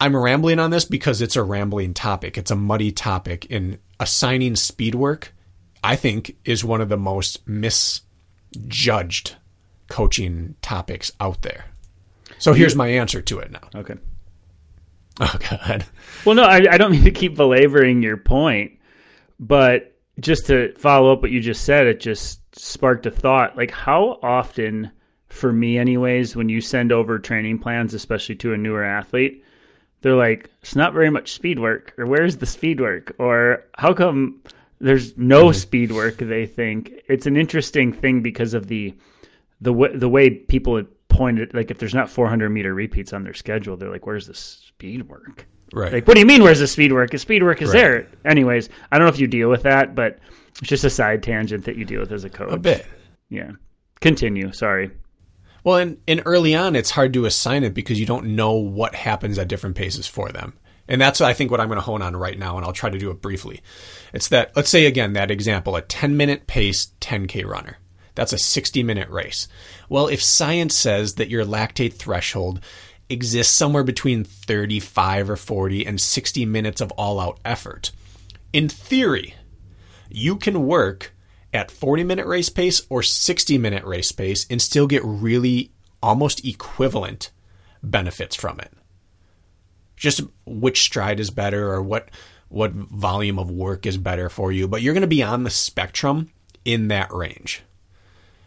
I'm rambling on this because it's a rambling topic. It's a muddy topic in assigning speed work. I think is one of the most misjudged coaching topics out there. So here's my answer to it now. Okay. Oh God. Well, no, I, I don't mean to keep belaboring your point, but just to follow up what you just said, it just sparked a thought. Like, how often, for me, anyways, when you send over training plans, especially to a newer athlete, they're like, it's not very much speed work, or where's the speed work, or how come there's no mm-hmm. speed work? They think it's an interesting thing because of the the w- the way people pointed. Like, if there's not 400 meter repeats on their schedule, they're like, where's the speed work? Right. Like, what do you mean? Where's the speed work? The speed work is right. there. Anyways, I don't know if you deal with that, but it's just a side tangent that you deal with as a coach. A bit. Yeah. Continue. Sorry. Well, and, and early on, it's hard to assign it because you don't know what happens at different paces for them. And that's, I think, what I'm going to hone on right now, and I'll try to do it briefly. It's that, let's say again, that example, a 10 minute pace 10K runner. That's a 60 minute race. Well, if science says that your lactate threshold exists somewhere between 35 or 40 and 60 minutes of all out effort. In theory, you can work at 40 minute race pace or 60 minute race pace and still get really almost equivalent benefits from it. Just which stride is better or what what volume of work is better for you, but you're going to be on the spectrum in that range.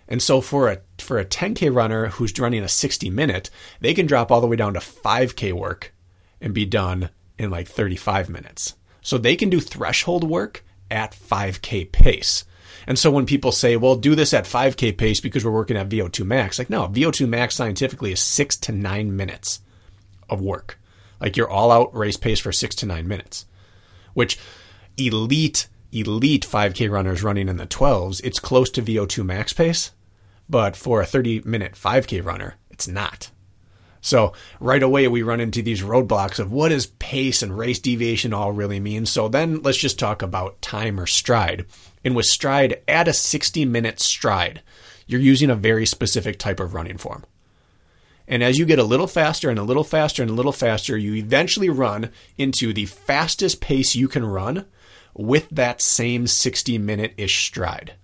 And so for a for a 10k runner who's running a 60 minute, they can drop all the way down to 5k work and be done in like 35 minutes. So they can do threshold work at 5k pace. And so when people say, "Well, do this at 5k pace because we're working at VO2 max." Like, no, VO2 max scientifically is 6 to 9 minutes of work. Like your all-out race pace for 6 to 9 minutes. Which elite elite 5k runners running in the 12s, it's close to VO2 max pace but for a 30 minute 5K runner, it's not. So right away we run into these roadblocks of what does pace and race deviation all really mean. So then let's just talk about time or stride. And with stride, at a 60 minute stride, you're using a very specific type of running form. And as you get a little faster and a little faster and a little faster, you eventually run into the fastest pace you can run with that same 60 minute ish stride.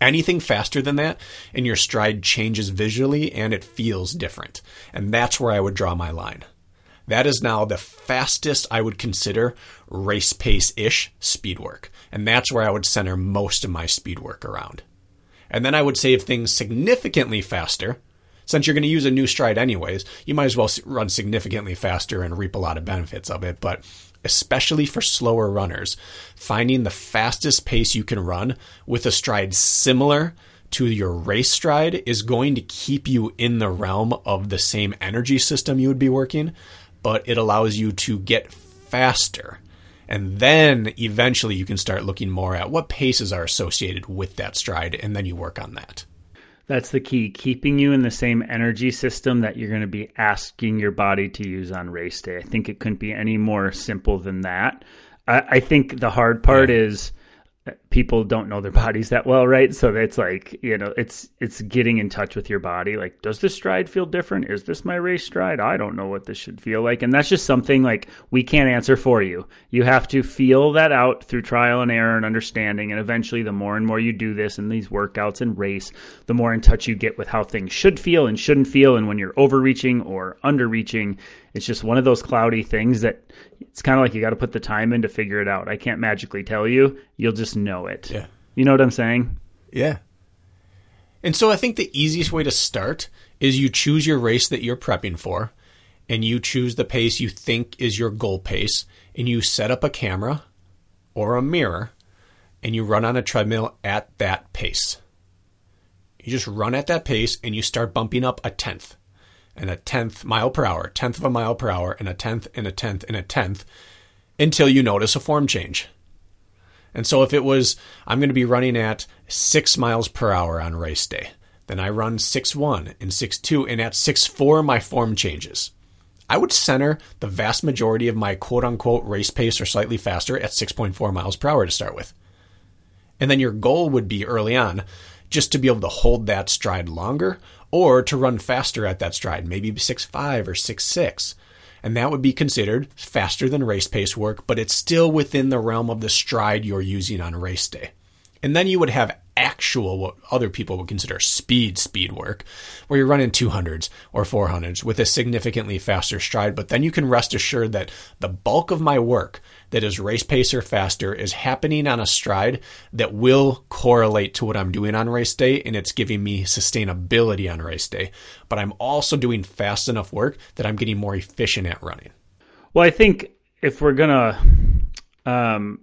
Anything faster than that, and your stride changes visually and it feels different. And that's where I would draw my line. That is now the fastest I would consider race pace ish speed work. And that's where I would center most of my speed work around. And then I would say if things significantly faster, since you're going to use a new stride anyways, you might as well run significantly faster and reap a lot of benefits of it. But especially for slower runners, finding the fastest pace you can run with a stride similar to your race stride is going to keep you in the realm of the same energy system you would be working, but it allows you to get faster. And then eventually you can start looking more at what paces are associated with that stride, and then you work on that. That's the key, keeping you in the same energy system that you're going to be asking your body to use on race day. I think it couldn't be any more simple than that. I, I think the hard part yeah. is people don't know their bodies that well, right? So it's like, you know, it's it's getting in touch with your body. Like, does this stride feel different? Is this my race stride? I don't know what this should feel like. And that's just something like we can't answer for you. You have to feel that out through trial and error and understanding. And eventually the more and more you do this in these workouts and race, the more in touch you get with how things should feel and shouldn't feel. And when you're overreaching or underreaching, it's just one of those cloudy things that it's kind of like you got to put the time in to figure it out. I can't magically tell you. You'll just know it. Yeah. You know what I'm saying? Yeah. And so I think the easiest way to start is you choose your race that you're prepping for and you choose the pace you think is your goal pace and you set up a camera or a mirror and you run on a treadmill at that pace. You just run at that pace and you start bumping up a tenth and a tenth mile per hour, tenth of a mile per hour, and a tenth and a tenth and a tenth until you notice a form change. And so if it was, I'm going to be running at six miles per hour on race day, then I run six one and six two, and at six four my form changes. I would center the vast majority of my quote unquote race pace or slightly faster at 6.4 miles per hour to start with. And then your goal would be early on just to be able to hold that stride longer or to run faster at that stride, maybe 6.5 or 6.6. And that would be considered faster than race pace work, but it's still within the realm of the stride you're using on race day. And then you would have actual what other people would consider speed speed work, where you're running 200s or 400s with a significantly faster stride. But then you can rest assured that the bulk of my work that is race pacer faster is happening on a stride that will correlate to what I'm doing on race day and it's giving me sustainability on race day. But I'm also doing fast enough work that I'm getting more efficient at running. Well, I think if we're gonna um,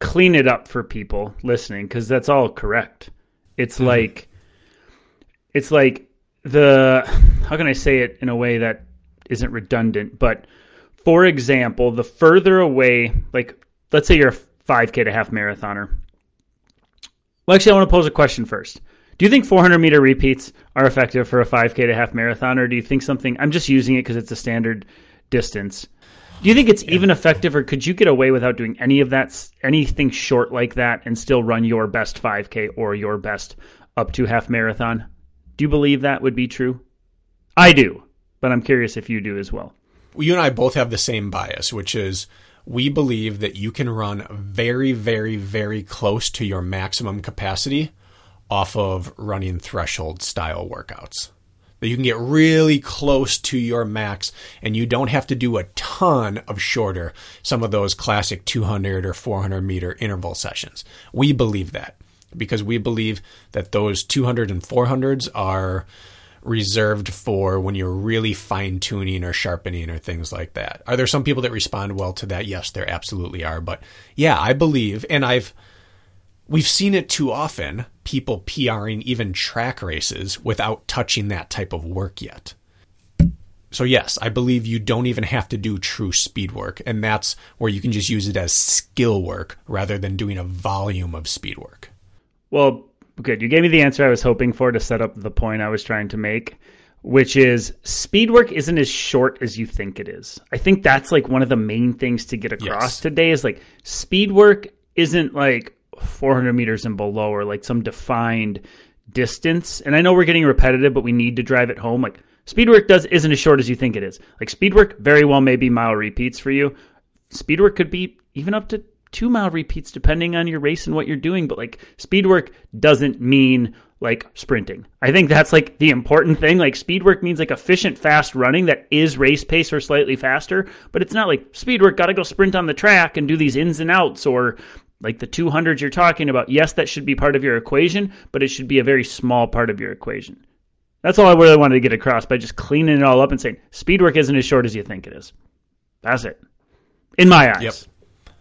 clean it up for people listening, because that's all correct. It's mm-hmm. like it's like the how can I say it in a way that isn't redundant, but for example, the further away, like let's say you're a 5K to half marathoner. Well, actually, I want to pose a question first. Do you think 400 meter repeats are effective for a 5K to half marathon, or do you think something? I'm just using it because it's a standard distance. Do you think it's yeah. even effective, or could you get away without doing any of that, anything short like that, and still run your best 5K or your best up to half marathon? Do you believe that would be true? I do, but I'm curious if you do as well you and I both have the same bias, which is we believe that you can run very, very, very close to your maximum capacity off of running threshold style workouts. That you can get really close to your max and you don't have to do a ton of shorter, some of those classic 200 or 400 meter interval sessions. We believe that because we believe that those 200 and 400s are reserved for when you're really fine tuning or sharpening or things like that. Are there some people that respond well to that? Yes, there absolutely are. But yeah, I believe, and I've, we've seen it too often, people PRing even track races without touching that type of work yet. So yes, I believe you don't even have to do true speed work, and that's where you can just use it as skill work rather than doing a volume of speed work. Well, Good. You gave me the answer I was hoping for to set up the point I was trying to make, which is speed work isn't as short as you think it is. I think that's like one of the main things to get across yes. today is like speed work isn't like 400 meters and below or like some defined distance. And I know we're getting repetitive, but we need to drive it home. Like speed work does isn't as short as you think it is. Like speed work very well may be mile repeats for you. Speed work could be even up to two mile repeats depending on your race and what you're doing. But like speed work doesn't mean like sprinting. I think that's like the important thing. Like speed work means like efficient, fast running that is race pace or slightly faster, but it's not like speed work got to go sprint on the track and do these ins and outs or like the 200s you're talking about. Yes, that should be part of your equation, but it should be a very small part of your equation. That's all I really wanted to get across by just cleaning it all up and saying speed work isn't as short as you think it is. That's it. In my eyes. Yep.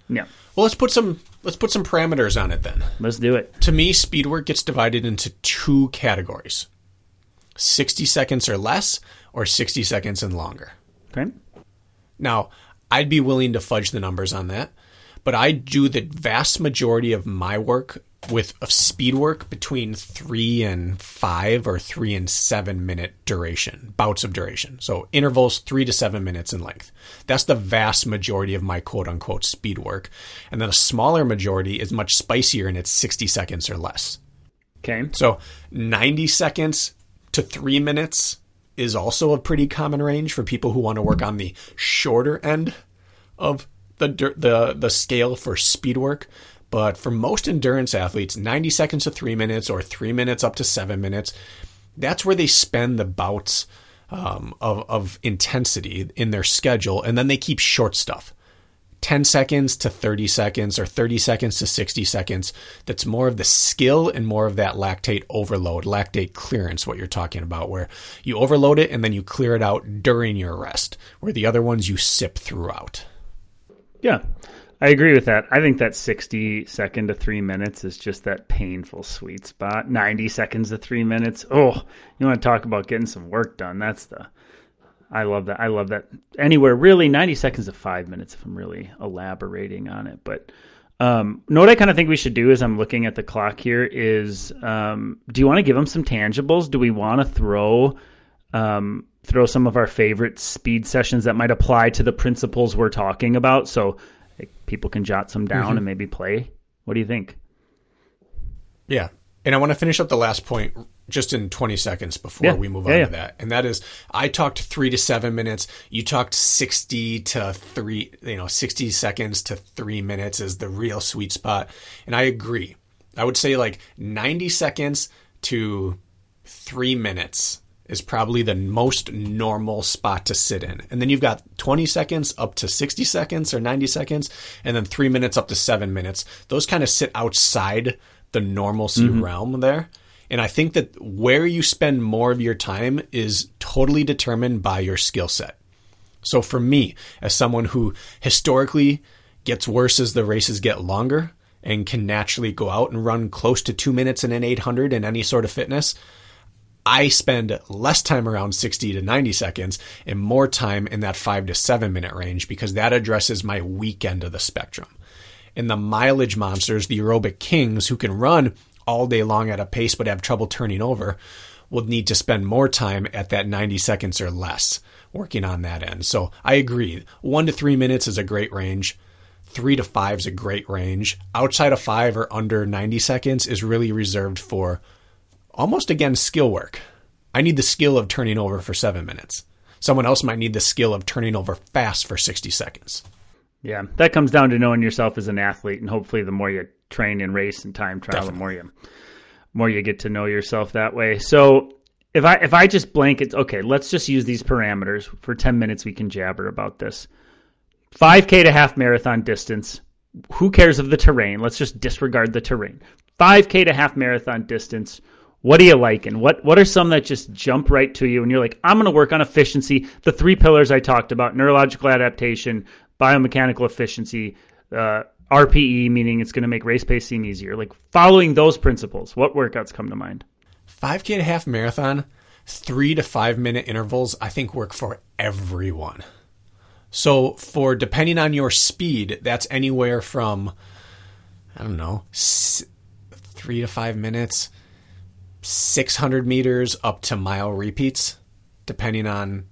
Yeah. Well, let's put some let's put some parameters on it then. Let's do it. To me, speed work gets divided into two categories: sixty seconds or less, or sixty seconds and longer. Okay. Now, I'd be willing to fudge the numbers on that, but I do the vast majority of my work with a speed work between three and five or three and seven minute duration, bouts of duration. So intervals three to seven minutes in length. That's the vast majority of my quote unquote speed work. And then a smaller majority is much spicier and it's 60 seconds or less. Okay. So 90 seconds to three minutes is also a pretty common range for people who want to work on the shorter end of the the the scale for speed work. But for most endurance athletes, 90 seconds to three minutes or three minutes up to seven minutes, that's where they spend the bouts um, of, of intensity in their schedule. And then they keep short stuff 10 seconds to 30 seconds or 30 seconds to 60 seconds. That's more of the skill and more of that lactate overload, lactate clearance, what you're talking about, where you overload it and then you clear it out during your rest, where the other ones you sip throughout. Yeah. I agree with that. I think that 60 second to three minutes is just that painful sweet spot. 90 seconds to three minutes. Oh, you want to talk about getting some work done. That's the, I love that. I love that. Anywhere really 90 seconds to five minutes if I'm really elaborating on it. But, um, know what I kind of think we should do as I'm looking at the clock here is, um, do you want to give them some tangibles? Do we want to throw, um, throw some of our favorite speed sessions that might apply to the principles we're talking about? So, people can jot some down mm-hmm. and maybe play. What do you think? Yeah. And I want to finish up the last point just in 20 seconds before yeah. we move on yeah, yeah. to that. And that is I talked 3 to 7 minutes, you talked 60 to 3, you know, 60 seconds to 3 minutes is the real sweet spot. And I agree. I would say like 90 seconds to three minutes is probably the most normal spot to sit in. And then you've got 20 seconds up to 60 seconds or 90 seconds, and then three minutes up to seven minutes. Those kind of sit outside the normalcy mm-hmm. realm there. And I think that where you spend more of your time is totally determined by your skill set. So for me, as someone who historically gets worse as the races get longer and can naturally go out and run close to two minutes in an 800 in any sort of fitness, I spend less time around 60 to 90 seconds and more time in that five to seven minute range because that addresses my weak end of the spectrum. And the mileage monsters, the aerobic kings who can run all day long at a pace but have trouble turning over, will need to spend more time at that 90 seconds or less working on that end. So I agree. One to three minutes is a great range. Three to five is a great range. Outside of five or under 90 seconds is really reserved for almost again skill work. I need the skill of turning over for seven minutes. Someone else might need the skill of turning over fast for 60 seconds. Yeah, that comes down to knowing yourself as an athlete, and hopefully, the more you train and race and time trial, Definitely. the more you more you get to know yourself that way. So, if I if I just blanket, okay, let's just use these parameters for 10 minutes. We can jabber about this. 5K to half marathon distance. Who cares of the terrain? Let's just disregard the terrain. 5K to half marathon distance what do you like? And what, what are some that just jump right to you and you're like, I'm going to work on efficiency, the three pillars I talked about, neurological adaptation, biomechanical efficiency, uh, RPE, meaning it's going to make race pace seem easier. Like following those principles, what workouts come to mind? 5K and a half marathon, three to five minute intervals, I think work for everyone. So for depending on your speed, that's anywhere from, I don't know, three to five minutes 600 meters up to mile repeats, depending on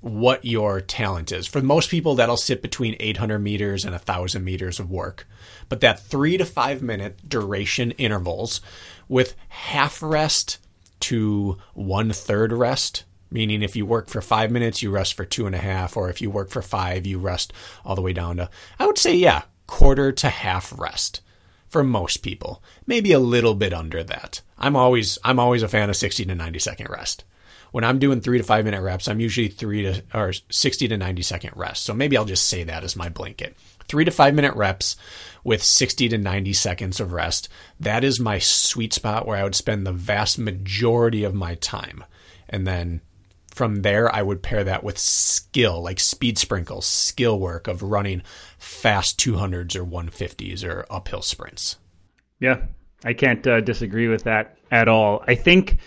what your talent is. For most people, that'll sit between 800 meters and 1,000 meters of work. But that three to five minute duration intervals with half rest to one third rest, meaning if you work for five minutes, you rest for two and a half, or if you work for five, you rest all the way down to, I would say, yeah, quarter to half rest for most people. Maybe a little bit under that. I'm always I'm always a fan of 60 to 90 second rest. When I'm doing 3 to 5 minute reps, I'm usually 3 to or 60 to 90 second rest. So maybe I'll just say that as my blanket. 3 to 5 minute reps with 60 to 90 seconds of rest. That is my sweet spot where I would spend the vast majority of my time. And then from there, I would pair that with skill, like speed sprinkles, skill work of running fast 200s or 150s or uphill sprints. Yeah, I can't uh, disagree with that at all. I think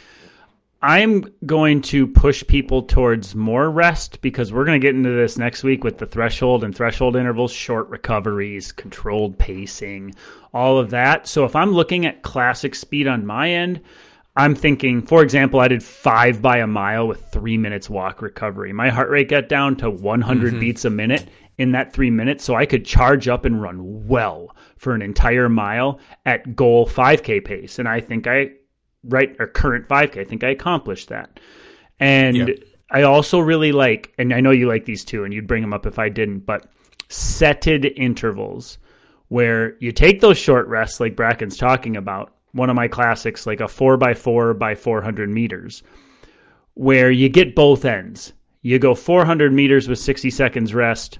I'm going to push people towards more rest because we're going to get into this next week with the threshold and threshold intervals, short recoveries, controlled pacing, all of that. So if I'm looking at classic speed on my end, I'm thinking, for example, I did five by a mile with three minutes walk recovery. My heart rate got down to 100 mm-hmm. beats a minute in that three minutes, so I could charge up and run well for an entire mile at goal 5K pace. And I think I, right, or current 5K, I think I accomplished that. And yep. I also really like, and I know you like these two, and you'd bring them up if I didn't, but setted intervals where you take those short rests like Bracken's talking about one of my classics, like a four by four by 400 meters, where you get both ends. You go 400 meters with 60 seconds rest.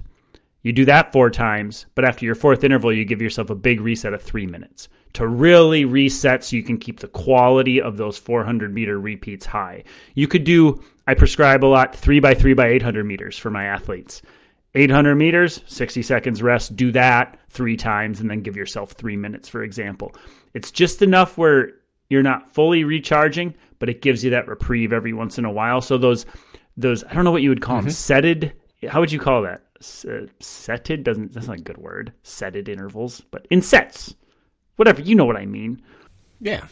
You do that four times, but after your fourth interval, you give yourself a big reset of three minutes to really reset so you can keep the quality of those 400 meter repeats high. You could do, I prescribe a lot, three by three by 800 meters for my athletes. 800 meters, 60 seconds rest, do that three times, and then give yourself three minutes, for example. It's just enough where you're not fully recharging, but it gives you that reprieve every once in a while. So those, those I don't know what you would call mm-hmm. them, setted. How would you call that? Setted doesn't that's not a good word. Setted intervals, but in sets, whatever you know what I mean. Yeah,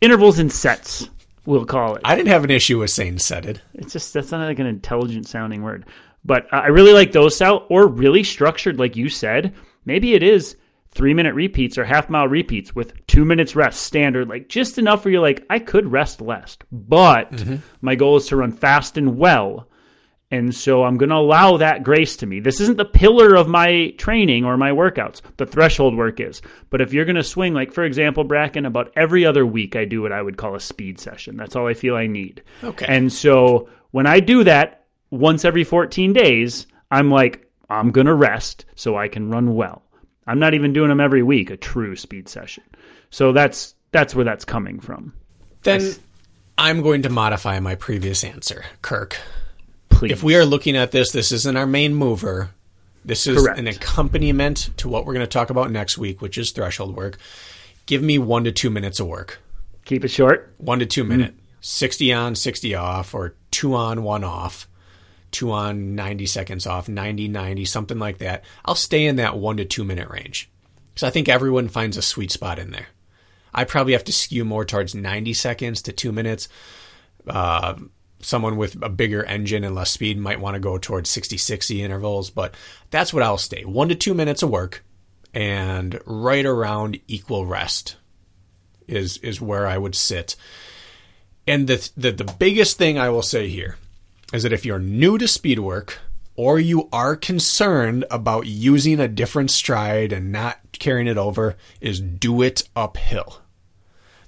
intervals in sets. We'll call it. I didn't have an issue with saying setted. It's just that's not like an intelligent sounding word. But I really like those style or really structured, like you said. Maybe it is three minute repeats or half mile repeats with two minutes rest standard, like just enough where you're like, I could rest less, but mm-hmm. my goal is to run fast and well. And so I'm going to allow that grace to me. This isn't the pillar of my training or my workouts. The threshold work is. But if you're going to swing, like for example, Bracken, about every other week, I do what I would call a speed session. That's all I feel I need. Okay. And so when I do that once every 14 days, I'm like, I'm going to rest so I can run well. I'm not even doing them every week, a true speed session. So that's that's where that's coming from. Then I'm going to modify my previous answer, Kirk. Please. If we are looking at this, this isn't our main mover. This is Correct. an accompaniment to what we're going to talk about next week, which is threshold work. Give me one to two minutes of work. keep it short. One to two minute. 60 on, 60 off, or two on, one off. Two on, 90 seconds off, 90, 90, something like that. I'll stay in that one to two minute range. Because I think everyone finds a sweet spot in there. I probably have to skew more towards 90 seconds to two minutes. Uh, someone with a bigger engine and less speed might want to go towards 60 60 intervals, but that's what I'll stay. One to two minutes of work and right around equal rest is is where I would sit. And the, the the biggest thing I will say here is that if you're new to speed work or you are concerned about using a different stride and not carrying it over, is do it uphill.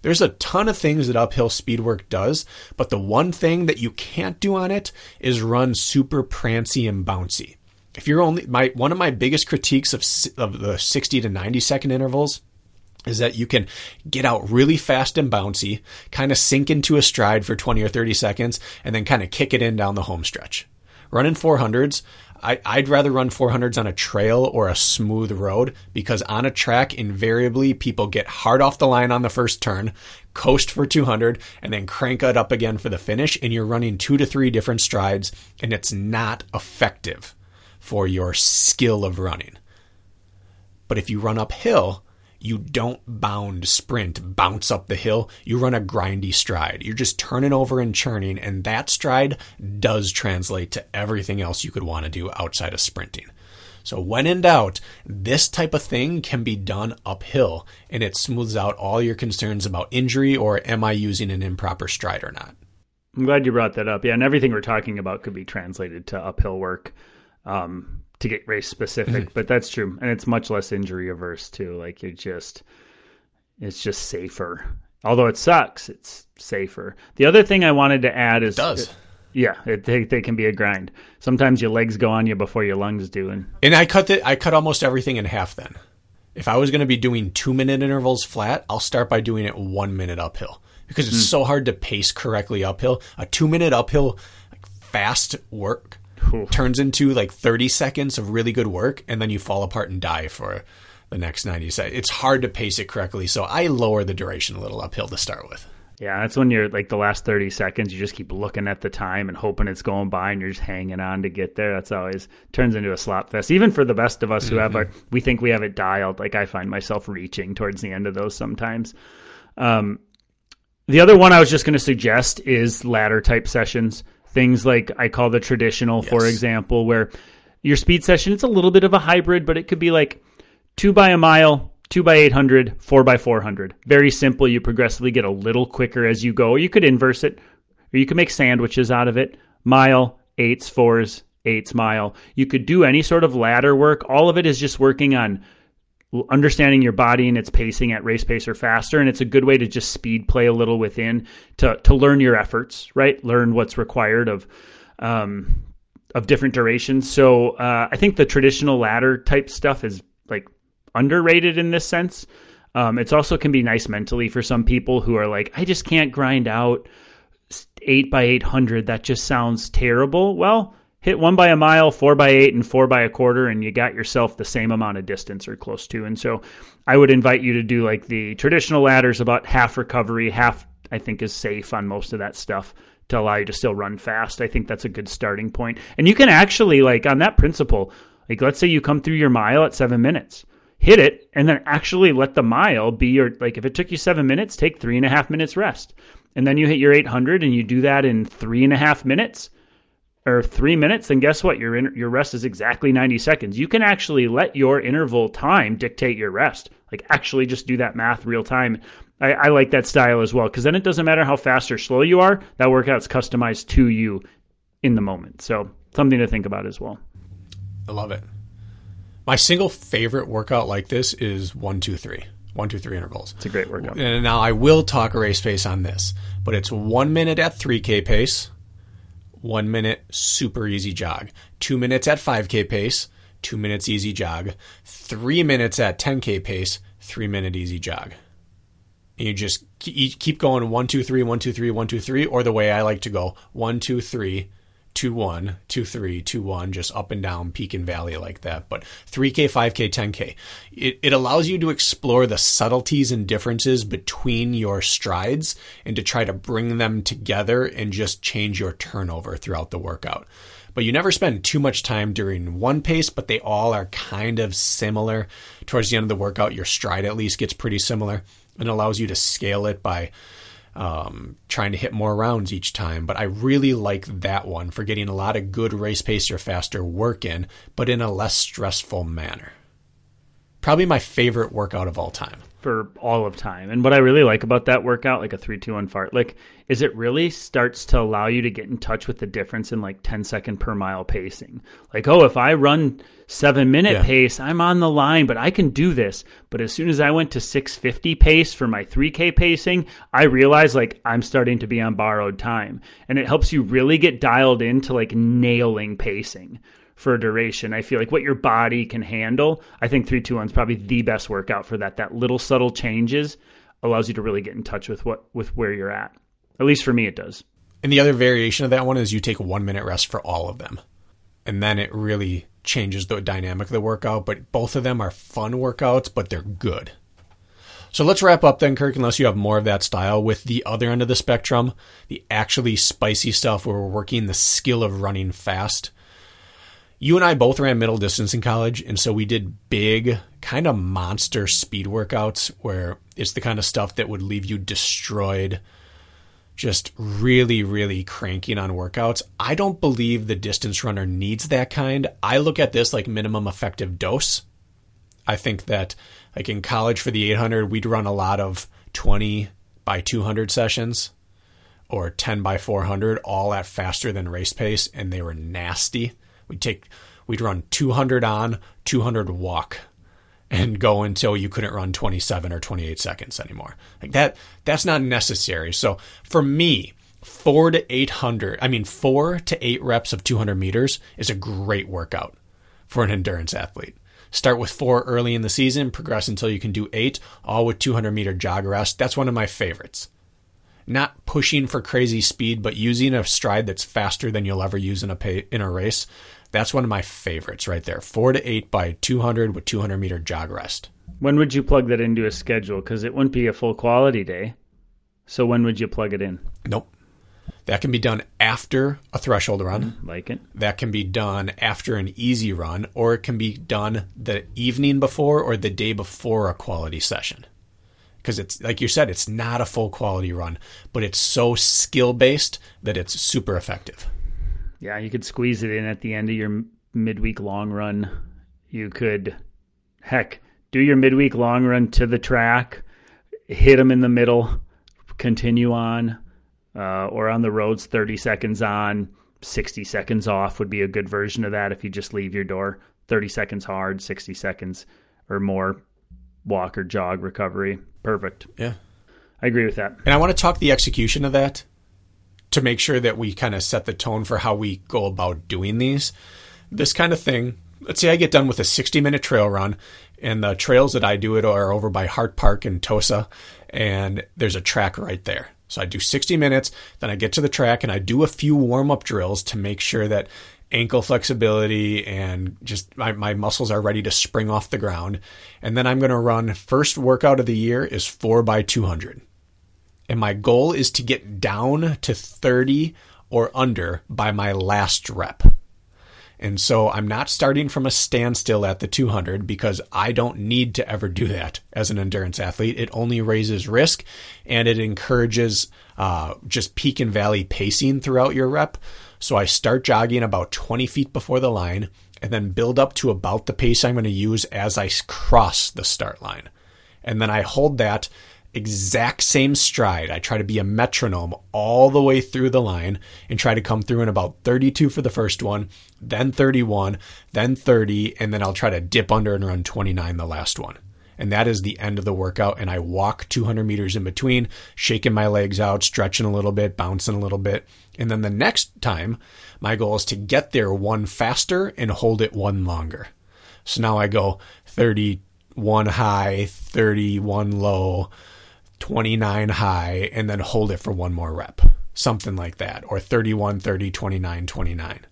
There's a ton of things that uphill speed work does, but the one thing that you can't do on it is run super prancy and bouncy. If you're only my one of my biggest critiques of of the 60 to 90 second intervals is that you can get out really fast and bouncy, kind of sink into a stride for 20 or 30 seconds, and then kind of kick it in down the home stretch. Running 400s, I, I'd rather run 400s on a trail or a smooth road because on a track, invariably people get hard off the line on the first turn, coast for 200, and then crank it up again for the finish, and you're running two to three different strides, and it's not effective for your skill of running. But if you run uphill, you don't bound sprint, bounce up the hill. You run a grindy stride. You're just turning over and churning, and that stride does translate to everything else you could want to do outside of sprinting. So when in doubt, this type of thing can be done uphill, and it smooths out all your concerns about injury or am I using an improper stride or not. I'm glad you brought that up. Yeah, and everything we're talking about could be translated to uphill work um, to get race specific, mm-hmm. but that's true, and it's much less injury averse too. Like you just, it's just safer. Although it sucks, it's safer. The other thing I wanted to add is, It does. yeah, it, they they can be a grind. Sometimes your legs go on you before your lungs do, and And I cut the I cut almost everything in half then. If I was going to be doing 2 minute intervals flat, I'll start by doing it 1 minute uphill because it's hmm. so hard to pace correctly uphill. A 2 minute uphill like, fast work Oof. turns into like 30 seconds of really good work and then you fall apart and die for the next 90 seconds. It's hard to pace it correctly, so I lower the duration a little uphill to start with. Yeah, that's when you're like the last 30 seconds, you just keep looking at the time and hoping it's going by and you're just hanging on to get there. That's always turns into a slop fest. Even for the best of us who have our, we think we have it dialed. Like I find myself reaching towards the end of those sometimes. Um, the other one I was just going to suggest is ladder type sessions. Things like I call the traditional, for example, where your speed session, it's a little bit of a hybrid, but it could be like two by a mile, two by 800, four by 400. Very simple. You progressively get a little quicker as you go. Or you could inverse it, or you could make sandwiches out of it. Mile, eights, fours, eights, mile. You could do any sort of ladder work. All of it is just working on understanding your body and its pacing at race pace or faster and it's a good way to just speed play a little within to to learn your efforts right? Learn what's required of um of different durations. So uh, i think the traditional ladder type stuff is like underrated in this sense. Um, it's also can be nice mentally for some people who are like i just can't grind out 8 by 800 that just sounds terrible. Well hit one by a mile four by eight and four by a quarter and you got yourself the same amount of distance or close to. And so i would invite you to do like the traditional ladders about half recovery. Half i think is safe on most of that stuff to allow you to still run fast. I think that's a good starting point. and you can actually like on that principle like let's say you come through your mile at seven minutes hit it and then actually let the mile be your like if it took you seven minutes take three and a half minutes rest. And then you hit your 800 and you do that in three and a half minutes or three minutes, then guess what? Your in, your rest is exactly 90 seconds. You can actually let your interval time dictate your rest. Like actually just do that math real time. I, I like that style as well because then it doesn't matter how fast or slow you are. That workout's customized to you in the moment. So something to think about as well. I love it. My single favorite workout like this is one, two, three. One, two, three intervals. It's a great workout. And now I will talk race pace on this, but it's one minute at 3K pace, one minute super easy jog, two minutes at 5K pace, two minutes easy jog, three minutes at 10K pace, three minute easy jog. And you just keep going. One, two, three, one, two, three, one, two, three, or the way I like to go. One, two, three, two one, two three, two one, just up and down, peak and valley like that. But 3K, 5K, 10K. It, it allows you to explore the subtleties and differences between your strides and to try to bring them together and just change your turnover throughout the workout. But you never spend too much time during one pace, but they all are kind of similar. Towards the end of the workout, your stride at least gets pretty similar and allows you to scale it by um, trying to hit more rounds each time. But I really like that one for getting a lot of good race pacer faster work in, but in a less stressful manner. Probably my favorite workout of all time for all of time. And what I really like about that workout, like a three, two, one fartlek, is it really starts to allow you to get in touch with the difference in like 10 second per mile pacing. Like, oh, if I run seven minute yeah. pace, I'm on the line, but I can do this. But as soon as I went to 650 pace for my 3K pacing, I realized like I'm starting to be on borrowed time. And it helps you really get dialed into like nailing pacing for a duration. I feel like what your body can handle. I think three two one is probably the best workout for that. That little subtle changes allows you to really get in touch with what with where you're at. At least for me, it does. And the other variation of that one is you take one minute rest for all of them, and then it really changes the dynamic of the workout. But both of them are fun workouts, but they're good. So let's wrap up then, Kirk, unless you have more of that style with the other end of the spectrum, the actually spicy stuff where we're working the skill of running fast you and I both ran middle distance in college, and so we did big, kind of monster speed workouts where it's the kind of stuff that would leave you destroyed, just really, really cranking on workouts. I don't believe the distance runner needs that kind. I look at this like minimum effective dose. I think that, like in college for the 800, we'd run a lot of 20 by 200 sessions or 10 by 400, all at faster than race pace, and they were nasty We'd take, we'd run 200 on, 200 walk and go until you couldn't run 27 or 28 seconds anymore. Like that, that's not necessary. So for me, four to 800, I mean, four to eight reps of 200 meters is a great workout for an endurance athlete. Start with four early in the season, progress until you can do eight, all with 200 meter jog rest. That's one of my favorites. Not pushing for crazy speed, but using a stride that's faster than you'll ever use in a pay, in a race. That's one of my favorites right there. Four to eight by 200 with 200 meter jog rest. When would you plug that into a schedule? Because it wouldn't be a full quality day. So when would you plug it in? Nope. That can be done after a threshold run. Mm, like it. That can be done after an easy run, or it can be done the evening before or the day before a quality session. Because it's like you said, it's not a full quality run, but it's so skill based that it's super effective. Yeah, you could squeeze it in at the end of your midweek long run. You could, heck, do your midweek long run to the track, hit them in the middle, continue on, uh, or on the roads, 30 seconds on, 60 seconds off would be a good version of that if you just leave your door. 30 seconds hard, 60 seconds or more walk or jog recovery. Perfect. Yeah. I agree with that. And I want to talk the execution of that to make sure that we kind of set the tone for how we go about doing these. This kind of thing, let's say I get done with a 60 minute trail run, and the trails that I do it are over by Hart Park in Tosa, and there's a track right there. So I do 60 minutes, then I get to the track and I do a few warm up drills to make sure that ankle flexibility and just my, my muscles are ready to spring off the ground. And then I'm going to run first workout of the year is four by 200 and my goal is to get down to 30 or under by my last rep. And so I'm not starting from a standstill at the 200 because I don't need to ever do that as an endurance athlete. It only raises risk and it encourages uh, just peak and valley pacing throughout your rep. So I start jogging about 20 feet before the line and then build up to about the pace I'm going to use as I cross the start line. And then I hold that exact same stride. I try to be a metronome all the way through the line and try to come through in about 32 for the first one, then 31, then 30, and then I'll try to dip under and run 29 the last one. And that is the end of the workout. And I walk 200 meters in between, shaking my legs out, stretching a little bit, bouncing a little bit. And then the next time, my goal is to get there one faster and hold it one longer. So now I go 31 high, 31 low, 29 high, and then hold it for one more rep. Something like that. Or 31, 30, 29, 29.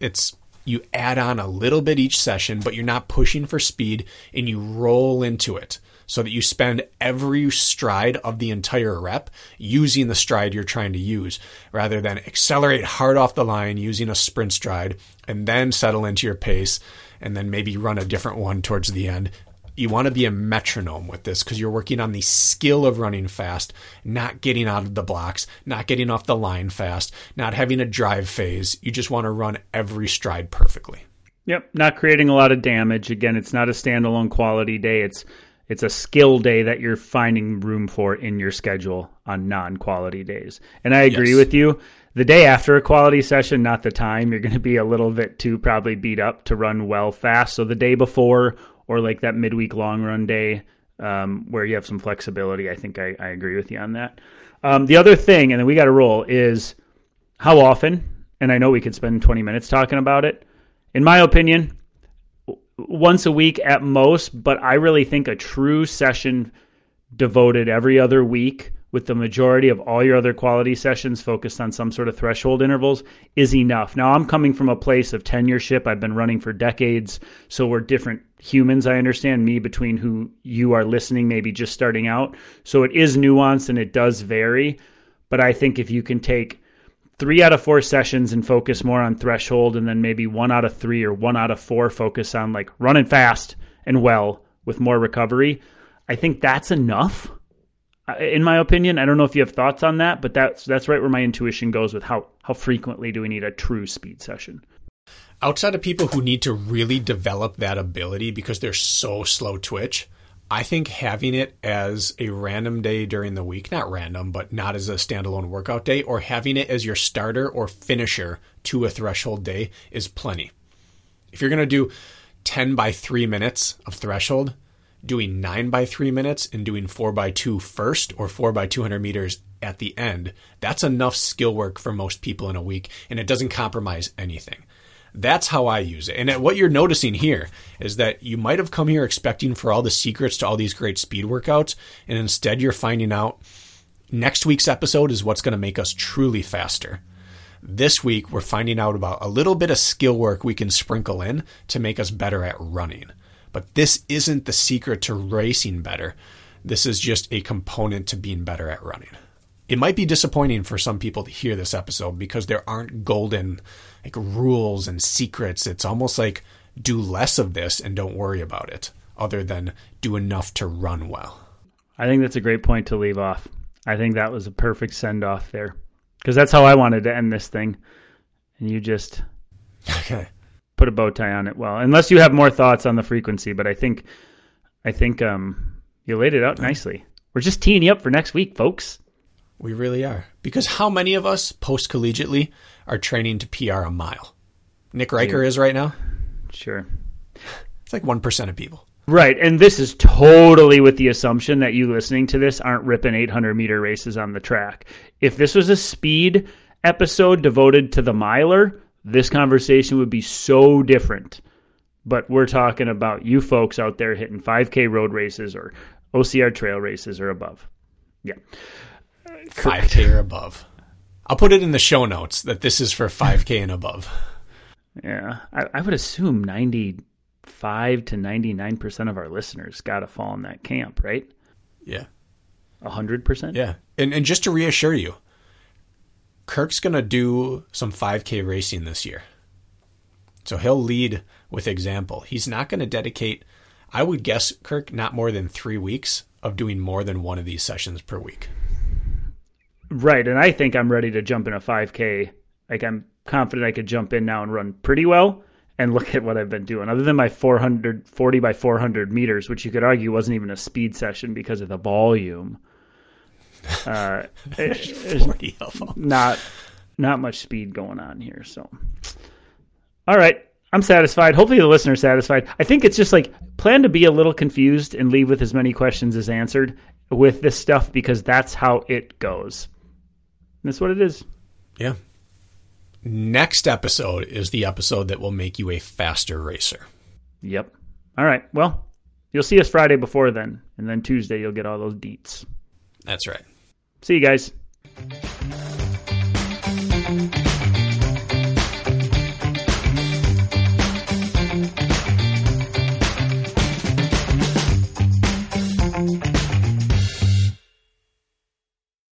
It's you add on a little bit each session, but you're not pushing for speed and you roll into it so that you spend every stride of the entire rep using the stride you're trying to use rather than accelerate hard off the line using a sprint stride and then settle into your pace and then maybe run a different one towards the end you want to be a metronome with this because you're working on the skill of running fast, not getting out of the blocks, not getting off the line fast, not having a drive phase. You just want to run every stride perfectly. Yep, not creating a lot of damage. Again, it's not a standalone quality day. It's it's a skill day that you're finding room for in your schedule on non-quality days. And I agree yes. with you. The day after a quality session, not the time, you're going to be a little bit too probably beat up to run well fast. So the day before or like that midweek long run day um, where you have some flexibility. I think I, I agree with you on that. Um, the other thing, and then we got to roll, is how often, and I know we could spend 20 minutes talking about it. In my opinion, once a week at most, but I really think a true session devoted every other week with the majority of all your other quality sessions focused on some sort of threshold intervals is enough. Now, I'm coming from a place of tenureship. I've been running for decades, so we're different humans. I understand me between who you are listening, maybe just starting out. So it is nuanced and it does vary. But I think if you can take three out of four sessions and focus more on threshold, and then maybe one out of three or one out of four focus on like running fast and well with more recovery, I think that's enough in my opinion. I don't know if you have thoughts on that, but that's that's right where my intuition goes with how how frequently do we need a true speed session. Outside of people who need to really develop that ability because they're so slow twitch, I think having it as a random day during the week, not random, but not as a standalone workout day, or having it as your starter or finisher to a threshold day is plenty. If you're going to do 10 by 3 minutes of threshold, doing 9 by 3 minutes and doing 4 by two first or 4 by 200 meters at the end, that's enough skill work for most people in a week and it doesn't compromise anything. That's how I use it. And what you're noticing here is that you might have come here expecting for all the secrets to all these great speed workouts, and instead you're finding out next week's episode is what's going to make us truly faster. This week, we're finding out about a little bit of skill work we can sprinkle in to make us better at running. But this isn't the secret to racing better. This is just a component to being better at running. It might be disappointing for some people to hear this episode because there aren't golden like rules and secrets. It's almost like do less of this and don't worry about it, other than do enough to run well. I think that's a great point to leave off. I think that was a perfect send off there because that's how I wanted to end this thing. And you just okay put a bow tie on it well, unless you have more thoughts on the frequency. But I think, I think um, you laid it out nicely. We're just teeing you up for next week, folks. We really are. Because how many of us post collegiately are training to PR a mile? Nick Riker is right now. Sure. It's like one percent of people. Right, and this is totally with the assumption that you listening to this aren't ripping 800 meter races on the track. If this was a speed episode devoted to the miler, this conversation would be so different. But we're talking about you folks out there hitting 5K road races or OCR trail races or above. Yeah. 5K or above. I'll put it in the show notes that this is for 5K and above. Yeah. I, I would assume 95 to 99% of our listeners got to fall in that camp, right? Yeah. 100%? Yeah. And, and just to reassure you, Kirk's going to do some 5K racing this year. So he'll lead with example. He's not going to dedicate, I would guess, Kirk, not more than three weeks of doing more than one of these sessions per week. Right. And I think I'm ready to jump in a 5K. Like I'm confident I could jump in now and run pretty well and look at what I've been doing. Other than my 440 by 400 meters, which you could argue wasn't even a speed session because of the volume Uh, 40 of them. not not much speed going on here. So, all right, I'm satisfied. Hopefully, the listener's satisfied. I think it's just like plan to be a little confused and leave with as many questions as answered with this stuff because that's how it goes. That's what it is. Yeah. Next episode is the episode that will make you a faster racer. Yep. All right. Well, you'll see us Friday before then, and then Tuesday you'll get all those deets. That's right. See you guys.